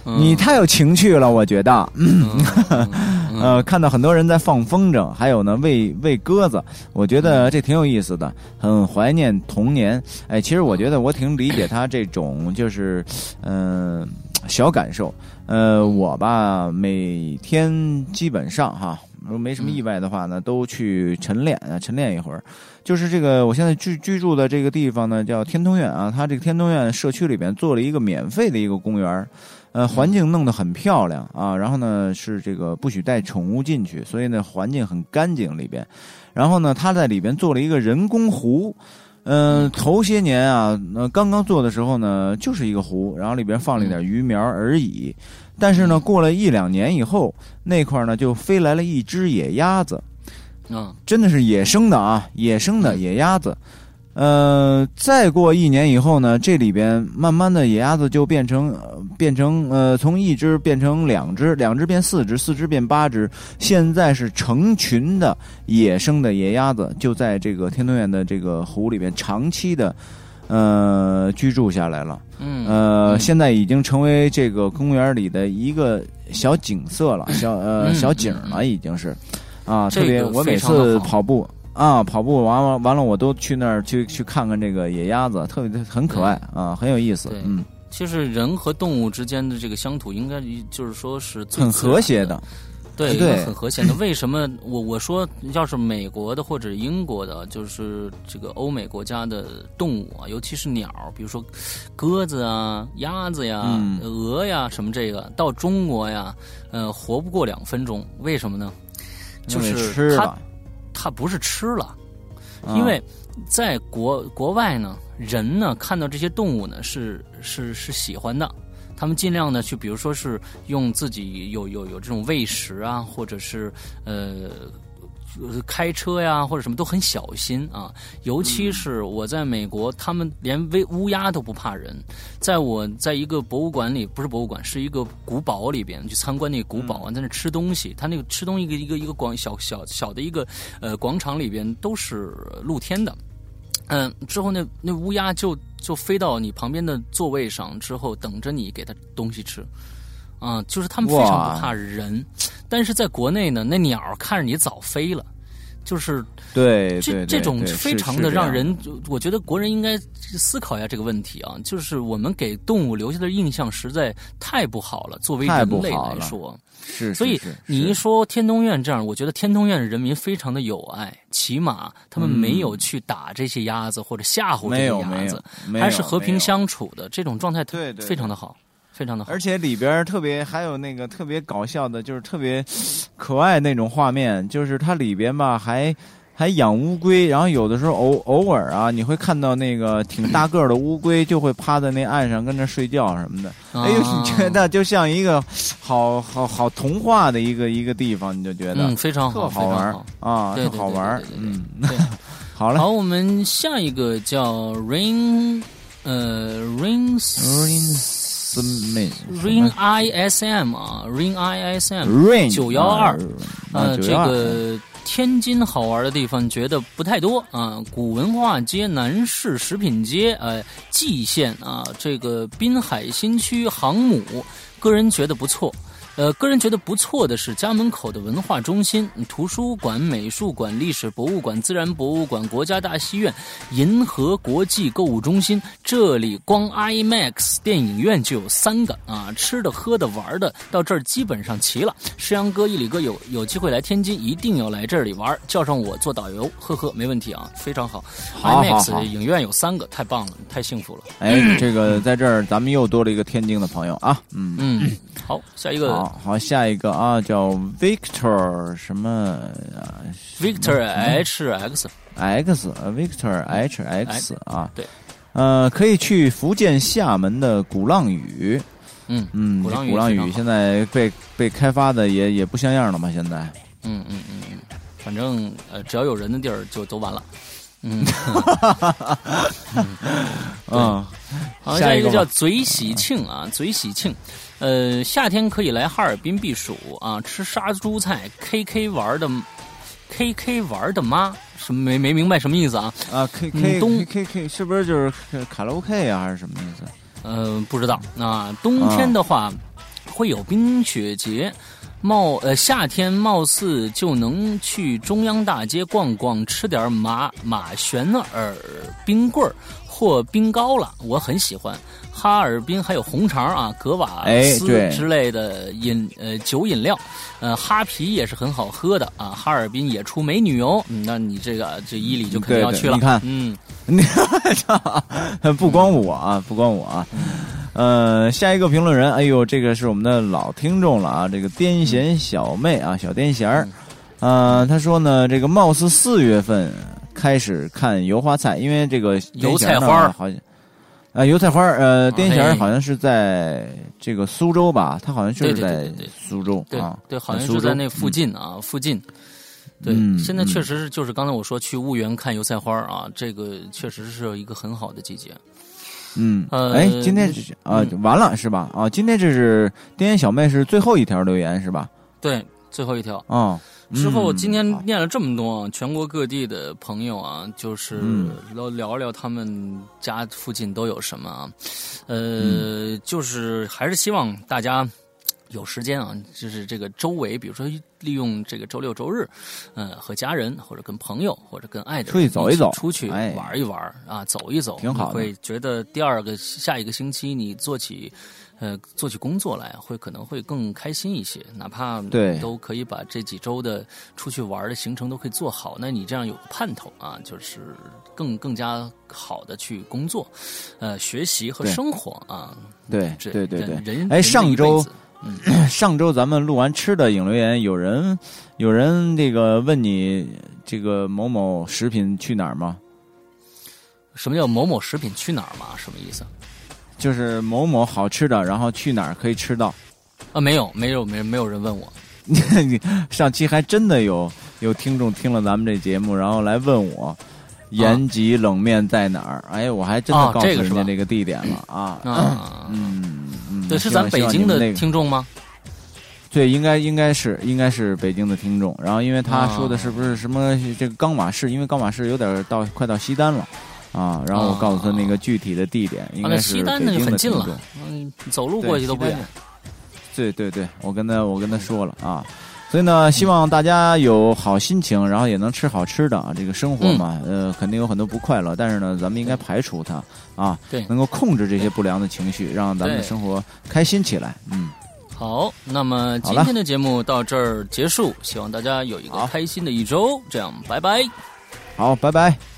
你太有情趣了，我觉得。呃，看到很多人在放风筝，还有呢喂喂鸽子，我觉得这挺有意思的，很怀念童年。哎，其实我觉得我挺理解他这种就是，嗯，小感受。呃，我吧每天基本上哈，如果没什么意外的话呢，都去晨练啊，晨练一会儿。就是这个，我现在居居住的这个地方呢，叫天通苑啊，它这个天通苑社区里边做了一个免费的一个公园。呃，环境弄得很漂亮啊，然后呢是这个不许带宠物进去，所以呢环境很干净里边。然后呢，他在里边做了一个人工湖，嗯，头些年啊，那刚刚做的时候呢，就是一个湖，然后里边放了一点鱼苗而已。但是呢，过了一两年以后，那块呢就飞来了一只野鸭子，啊，真的是野生的啊，野生的野鸭子。呃，再过一年以后呢，这里边慢慢的野鸭子就变成变成呃，从一只变成两只，两只变四只，四只变八只，现在是成群的野生的野鸭子就在这个天通苑的这个湖里边长期的呃居住下来了。嗯，呃，现在已经成为这个公园里的一个小景色了，小呃小景了，已经是啊，特别我每次跑步。啊，跑步完完完了，我都去那儿去去看看这个野鸭子，特别很可爱啊，很有意思。嗯，其实人和动物之间的这个相处，应该就是说是很和谐的，对对，很和谐的。为什么我我说要是美国的或者英国的，就是这个欧美国家的动物啊，尤其是鸟，比如说鸽子啊、鸭子呀、鹅呀什么这个，到中国呀，呃，活不过两分钟，为什么呢？就是它。它不是吃了，因为在国国外呢，人呢看到这些动物呢是是是喜欢的，他们尽量呢去，比如说是用自己有有有这种喂食啊，或者是呃。开车呀，或者什么都很小心啊。尤其是我在美国，他们连乌乌鸦都不怕人。在我在一个博物馆里，不是博物馆，是一个古堡里边去参观那个古堡啊，在那吃东西。他那个吃东西一个一个一个广小小小的一个呃广场里边都是露天的。嗯，之后那那乌鸦就就飞到你旁边的座位上，之后等着你给它东西吃。啊，就是他们非常不怕人，但是在国内呢，那鸟看着你早飞了，就是对这这种非常的让人，我觉得国人应该思考一下这个问题啊，就是我们给动物留下的印象实在太不好了，作为人类来说，是，所以你一说天通苑这样，我觉得天通苑的人民非常的友爱，起码他们没有去打这些鸭子或者吓唬这些鸭子，还是和平相处的这种状态，非常的好。非常的好，而且里边特别还有那个特别搞笑的，就是特别可爱那种画面，就是它里边吧还还养乌龟，然后有的时候偶偶尔啊，你会看到那个挺大个的乌龟就会趴在那岸上跟那睡觉什么的。哎呦，你觉得就像一个好好好童话的一个一个地方，你就觉得嗯非常好，好玩啊，特好玩。嗯，好了，好，我们下一个叫 Rain，呃，Rain。Rain ISM 啊，Rain ISM 九幺二，呃，这个天津好玩的地方觉得不太多啊。古文化街、南市食品街，呃，蓟县啊，这个滨海新区航母，个人觉得不错。呃，个人觉得不错的是家门口的文化中心、图书馆、美术馆、历史博物馆、自然博物馆、国家大戏院、银河国际购物中心，这里光 IMAX 电影院就有三个啊！吃的、喝的、玩的，到这儿基本上齐了。诗阳哥、一里哥有有机会来天津，一定要来这里玩，叫上我做导游，呵呵，没问题啊，非常好。IMAX 影院有三个，太棒了，太幸福了。哎，这个在这儿咱们又多了一个天津的朋友啊，嗯，嗯，好，下一个好好，下一个啊，叫 Victor 什么啊 Victor H X。X 呃 Victor H X 啊，对，呃，可以去福建厦门的鼓浪屿，嗯嗯，鼓浪屿鼓浪屿现在被被开发的也也不像样了嘛，现在，嗯嗯嗯嗯，反正呃，只要有人的地儿就都完了。嗯，嗯，好，下一个叫嘴喜庆啊，嘴喜庆。呃，夏天可以来哈尔滨避暑啊，吃杀猪菜，K K 玩的，K K 玩的妈，什么没没明白什么意思啊？啊，K 嗯 K 东 K K K 是不是就是卡拉 OK 啊，还是什么意思？呃，不知道。啊，冬天的话、会有冰雪节，貌呃夏天貌似就能去中央大街逛逛，吃点马马旋耳冰棍儿或冰糕了，我很喜欢。哈尔滨还有红肠啊、格瓦斯之类的饮呃酒饮料，呃哈啤也是很好喝的啊。哈尔滨也出美女哦，嗯，那你这个这伊犁就肯定要去了。对你看嗯，不光我啊，不光我啊。呃，下一个评论人，哎呦，这个是我们的老听众了啊，这个癫痫小妹啊，小癫痫儿，呃，他说呢，这个貌似四月份开始看油花菜，因为这个油菜花好像。啊，油菜花儿，呃，啊癫痫好像是在这个苏州吧？他好像就对是在苏州对、啊，对，好像苏州是在那附近啊，附近。对，嗯现在嗯确实是，就是刚才我说去婺源看油菜花啊，这个确实是一个很好的季节。嗯，呃哎，今天是啊，完了是吧？啊，今天这是癫痫小妹是最后一条留言是吧？对，最后一条。啊，之后嗯今天念了这么多啊全国各地的朋友啊，就是嗯。聊聊聊他们家附近都有什么啊，呃，嗯。就是还是希望大家有时间啊，就是这个周围，比如说利用这个周六周日，呃，和家人或者跟朋友或者跟爱出去走一走出去哎玩一玩啊，走一走，挺好会觉得第二个下一个星期你做起。呃，做起工作来会可能会更开心一些，哪怕对都可以把这几周的出去玩的行程都可以做好。那你这样有个盼头啊，就是更更加好的去工作，呃，学习和生活啊。对这对对对人人哎上周 上周咱们录完吃的影留言，有人有人这个问你这个某某食品去哪儿吗？什么叫某某食品去哪儿嘛？什么意思？就是某某好吃的，然后去哪儿可以吃到。啊，没有，没有，没没有人问我。你 上期还真的有有听众听了咱们这节目，然后来问我延吉冷面在哪儿？哎，我还真的啊告诉人家这个地点了 啊。啊，嗯嗯，对，是咱北京的听众吗？对，应该应该是应该是北京的听众。然后因为他说的是不是什么这个冈马市？因为冈马市有点到快到西单了啊。然后我告诉他那个具体的地点，应啊，该是北京就很近了的听众。，嗯，走路过去都不远。对对对，我跟他我跟他说了啊，所以呢，希望大家有好心情，然后也能吃好吃的啊。这个生活嘛，嗯呃，肯定有很多不快乐，但是呢，咱们应该排除它啊，对能够控制这些不良的情绪，让咱们的生活开心起来。嗯，好，那么今天的节目到这儿结束，希望大家有一个开心的一周。这样，拜拜。好，拜拜。